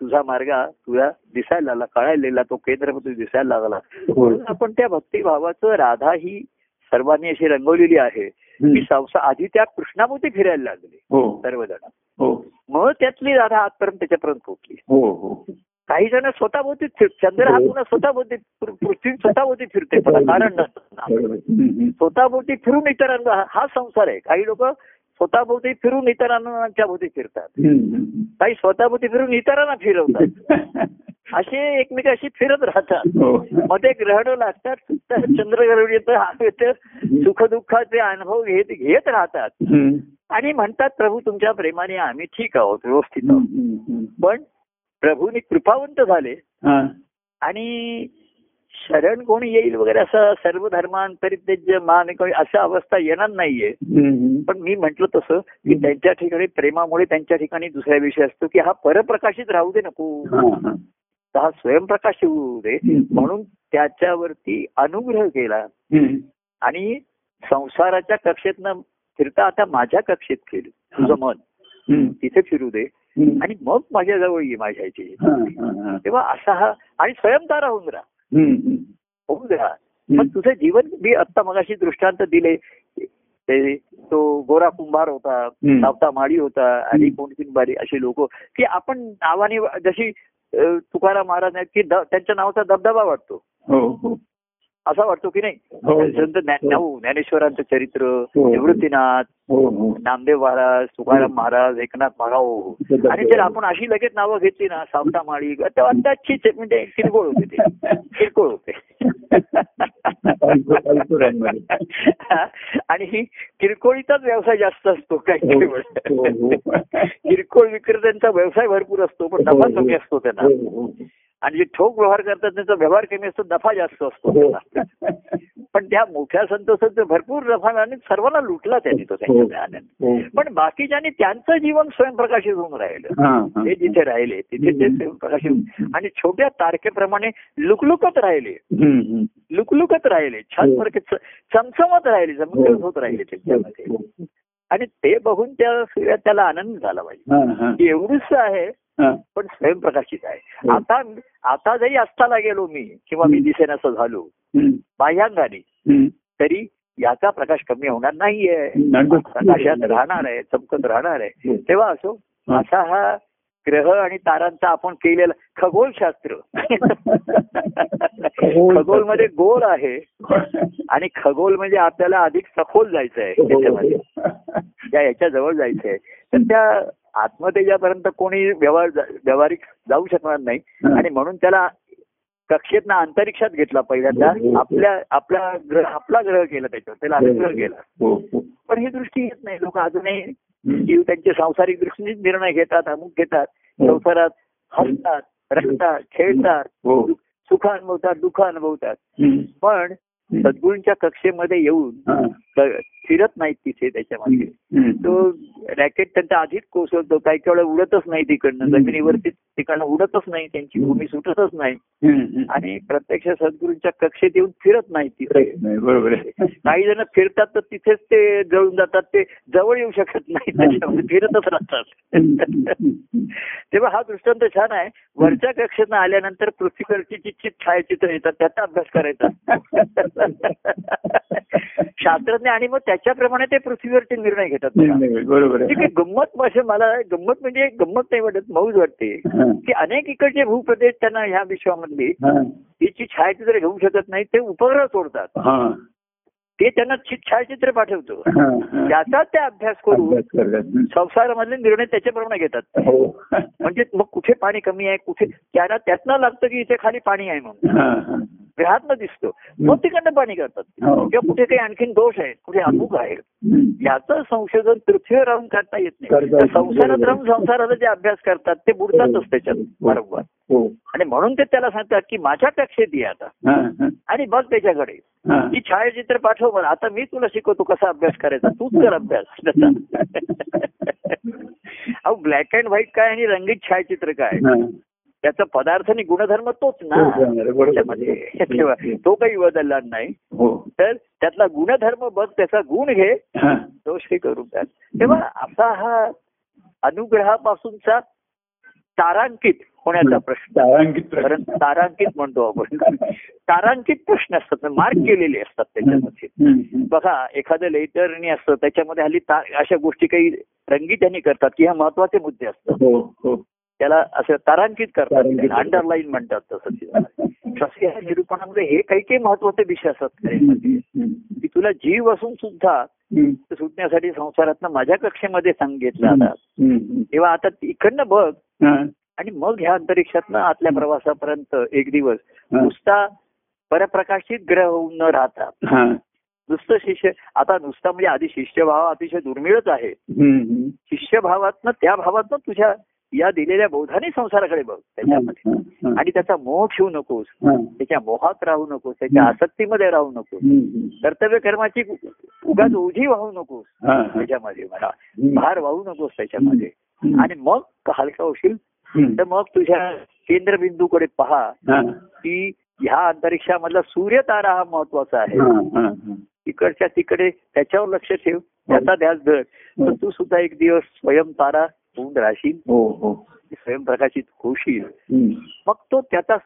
तुझा मार्ग तुला दिसायला लागला कळायला तो केंद्र दिसायला लागला. म्हणून आपण त्या भक्तिभावाचं राधा ही सर्वांनी अशी रंगवलेली आहे. की. संसार आधी त्या कृष्णाभोवती फिरायला लागले हो. सर्वजण. हो. मग त्यातली राधा आजपर्यंत त्याच्यापर्यंत पोहोचली. हो काही जण स्वतःभोवती फिर चंद्र हा पुन्हा स्वतःभोवती पृथ्वी स्वतःभोवती फिरते पण कारण नसतं बरोबर. हम्म. स्वतःभोवती फिरून इतरांना हा संसार आहे. काही लोक स्वतःभोवती फिरून इतरांच्या भोवती फिरतात. काही स्वतःभोवती फिरून इतरांना फिरवतात असे एकमेकाशी फिरत राहतात हो मध्ये ग्रहण लागतात तर चंद्रग्रहण येतं हा येतं सुख दुःखाचे अनुभव घेत घेत राहतात. आणि म्हणतात प्रभू तुमच्या प्रेमाने आम्ही ठीक आहोत व्यवस्थित आहोत. पण प्रभूनी कृपावंत झाले. आणि शरण कोणी येईल वगैरे असं सर्व धर्मांतरित मान कोणी असं अवस्था येणार नाहीये. पण मी म्हंटल तसं की त्यांच्या ठिकाणी प्रेमामुळे त्यांच्या ठिकाणी दुसरा विषय असतो की हा परप्रकाशित राहू दे नको हा. तर स्वयंप्रकाश होऊ दे. म्हणून त्याच्यावरती अनुग्रह केला. आणि संसाराच्या कक्षेतनं फिरता आता माझ्या कक्षेत फिर तुझं मन. तिथे फिरू दे. आणि मग माझ्या जवळ ये माझ्या. तेव्हा असा हा आणि स्वयंतारा होऊन राहा होऊन राहा मग तुझं जीवन मी आत्ता मगाशी दृष्टांत दिले. ते तो गोरा कुंभार होता. सावता माळी होता आणि बारी अशी लोक. की आपण नावाने जशी तुकाराम महाराज की त्यांच्या नावाचा दबदबा वाटतो. हो हो. असा वाटतो की नाही हो. संत ज्ञा- ज्ञाऊ, ज्ञानेश्वरांचं चरित्र हो. निवृत्तीनाथ हो हो नामदेव महाराज तुकाराम हो. महाराज एकनाथ महाराव हो. आणि जर आपण अशी लगेच नावं घेतली ना सावता माळी तेव्हा म्हणजे किरकोळ होते ते किरकोळ होते. आणि ही किरकोळीचाच व्यवसाय जास्त असतो काही हो, हो. हो. किरकोळ विक्रेत्यांचा व्यवसाय भरपूर असतो पण हो, नफा हो. कमी असतो त्यांना हो, हो. आणि जे ठोक व्यवहार करतात त्यांचा व्यवहार कमी असतो नफा जास्त असतो हो. पण त्या मोठ्या संतोषात भरपूर नफा आणि सर्वांना लुटला त्यांनी तो त्यांच्या हो. ज्ञानाने. हो. पण बाकीच्यांनी त्यांचं जीवन स्वयंप्रकाशित होऊन राहिलं हा, हा. ते जिथे राहिले तिथे ते. स्वयंप्रकाशित आणि छोट्या तारखेप्रमाणे लुकलुकत राहिले. लुकलुकत राहिले छान हो. च- चमचमत राहिले चमचमत होत राहिले त्यांच्यामध्ये हो, आणि ते बघून त्या त्याला आनंद झाला पाहिजे हा, हा. एवढंच आहे हा. पण स्वयंप्रकाशित आहे हो. आता आता जरी असताना गेलो मी किंवा मी. दिसेन असं झालो बाह्यांगाने. तरी याचा प्रकाश कमी होणार नाहीये नाही. प्रकाशात राहणार आहे चमकत राहणार आहे हो. तेव्हा असो. असा हा ग्रह आणि तारांचा आपण केलेला खगोलशास्त्र खगोलमध्ये गोल आहे आणि खगोल म्हणजे आपल्याला अधिक सखोल जायचं आहे हो, त्याच्यामध्ये त्या याच्या जवळ जायचं आहे तर त्या आत्मतेजापर्यंत कोणी व्यवहार व्यवहारिक जाऊ शकणार नाही. आणि म्हणून त्याला कक्षेत ना अंतरिक्षात घेतला पहिल्यांदा. आपल्या आपला ग्रह आपला ग्रह केला त्याच्यावर त्याला अनुग्रह केला हो, हो. पण ही दृष्टी येत नाही लोक अजूनही. जीव त्यांचे सांसारिक दृष्टीनेच निर्णय घेतात अमुक घेतात हो. संसारात हसतात रडतात खेळतात. सुख अनुभवतात दुःख अनुभवतात. पण सद्गुरूंच्या कक्षेमध्ये येऊन फिरत नाहीत तिथे त्याच्यामध्ये. तो रॅकेट त्यांचा आधीच कोसळतो काही काही वेळा उडतच नाही तिकडनं. जमिनीवरती तिकडनं उडतच नाही त्यांची भूमी सुटतच नाही. आणि प्रत्यक्ष सद्गुरूंच्या कक्षेत येऊन फिरत नाही तिथे नाही, बरोबर काही जण फिरतात तर तिथेच ते जळून जातात ते जवळ येऊ शकत नाही त्याच्यामध्ये फिरतच राहतात. तेव्हा हा दृष्टांत छान आहे. वरच्या कक्षेतनं आल्यानंतर पृथ्वीवरची जी चित छायाचित्र येतात त्याचा अभ्यास करायचा. शास्त्रज्ञ आणि मग त्याच्याप्रमाणे ते पृथ्वीवरचे निर्णय घेतात नाही. नाही, बरोबर गंमत असे मला गंमत म्हणजे गंमत नाही वाटत मौज वाटते. की अनेक इकडचे भूप्रदेश त्यांना ह्या विश्वामधली हा. तिची छायाचित्र घेऊ शकत नाही ते उपग्रह सोडतात हा. ते त्यांना छायाचित्र पाठवतो हा. हा. त्याचा ते अभ्यास करून. संसारामधले निर्णय त्याच्याप्रमाणे घेतात हो म्हणजे मग कुठे पाणी कमी आहे कुठे त्यांना त्यातनं लागतं की इथे खाली पाणी आहे म्हणून हा, हा. ग्रहातनं दिसतो मग तिकडनं पाणी करतात हो. किंवा कुठे काही आणखीन दोष आहेत कुठे अमुक आहे. याचं संशोधन पृथ्वीवर राहून करता येत नाही. संसारात राहून संसाराचा जे अभ्यास करतात ते बुडतातच त्याच्यात वारंवार हो आणि म्हणून ते त्याला सांगतात की माझ्या कक्षेत ये आता. हा, हा. आणि बघ त्याच्याकडे. हा. ती छायाचित्र पाठव मला आता मी तुला शिकवतो कसा अभ्यास करायचा. तूच कर अभ्यास. अहो ब्लॅक अँड व्हाईट काय आणि रंगीत छायाचित्र काय? हा. त्याचा पदार्थ आणि गुणधर्म तोच ना. हो, तो काही बदलला नाही. हो. तर त्यातला गुणधर्म बघ त्याचा गुण घे. हा. दोष हे करून टाक तेव्हा असा हा अनुग्रहापासूनचा तारांकित होण्याचा प्रश्न. तारांकित कारण. तारांकित म्हणतो आपण. तारांकित प्रश्न असतात मार्क केलेले असतात त्याच्यामध्ये. बघा एखादं लेटरनी असतं त्याच्यामध्ये हल्ली अशा गोष्टी काही रंगीत त्यांनी करतात की ह्या महत्त्वाचे मुद्दे असतात. हो हो. त्याला असं तारांकित करतात. अंडरलाईन म्हणतात तसं निरूपणामध्ये हे काही काही महत्त्वाचे विषय असतात तुला जीव असून सुद्धा. सुटण्यासाठी संसारातनं माझ्या कक्षेमध्ये सांगितलं आता हम्म. तेव्हा आता इकडनं बघ. आणि मग ह्या अंतरिक्षातनं आतल्या प्रवासापर्यंत एक दिवस. नुसता परप्रकाशित ग्रह होऊन न राहता. नुसतं शिष्य आता नुसता म्हणजे आधी शिष्यभाव अतिशय दुर्मिळच आहे. शिष्यभावातनं त्या भावातनं तुझ्या या दिलेल्या बोधाने संसाराकडे बघ त्याच्यामध्ये आणि त्याचा मोह ठेवू नकोस. त्याच्या मोहात राहू नकोस त्याच्या. आसक्तीमध्ये राहू नकोस. कर्तव्य कर्माची उगाच ओझी वाहू नकोस. त्याच्यामध्ये हम्म. भार वाहू नकोस त्याच्यामध्ये. आणि मग हलका होशील. तर मग तुझ्या केंद्रबिंदूकडे पहा. की ह्या अंतरिक्षामधला सूर्य तारा हा महत्त्वाचा आहे. तिकडच्या तिकडे त्याच्यावर लक्ष ठेव त्याचा ध्यास धर तर तू सुद्धा एक दिवस स्वयं तारा होऊन राहशील हो हो. स्वयंप्रकाशित होशील. मग तो त्याचा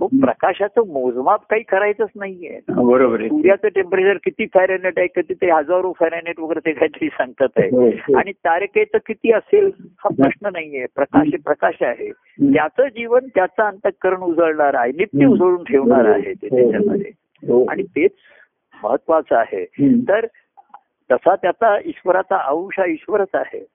मग प्रकाशाचं मोजमाप काही करायचंच नाहीये. बरोबर सूर्याचं टेम्परेचर किती फॅरेनेट आहे किती ते हजारो फॅरेनेट वगैरे ते काहीतरी सांगतात आहे. हो. आणि तारकेचं किती असेल हा प्रश्न नाहीये. प्रकाश प्रकाश आहे. त्याचं जीवन त्याचं अंतःकरण उजळणार आहे. नित्य. उजळून ठेवणार आहे ते. त्याच्यामध्ये. आणि तेच महत्वाचं आहे. तर तसा त्याचा ईश्वराचा अंश हा ईश्वरच आहे.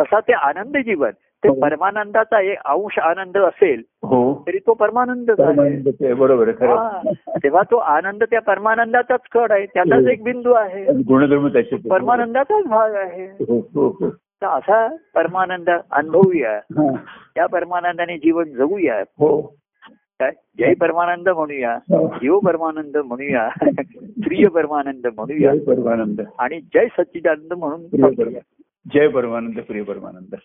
तसा ते आनंद जीवन ते हो. परमानंदाचा एक अंश आनंद असेल हो. तरी तो परमानंदच आहे परमानंद बरोबर हा. तेव्हा तो आनंद त्या परमानंदाचाच कड आहे त्याचाच एक बिंदू आहे. परमानंदाचाच भाग आहे. हो हो हो. तर असा परमानंद अनुभवूया. हा. त्या परमानंदाने जीवन जगूया. हो. काय जय परमानंद म्हणूया हो. जीव परमानंद म्हणूया प्रिय परमानंद म्हणूया परमानंद. आणि जय सच्चिदानंद म्हणून जय परमानंद प्रिय परमानंद.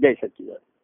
जय सच्चिदानंद.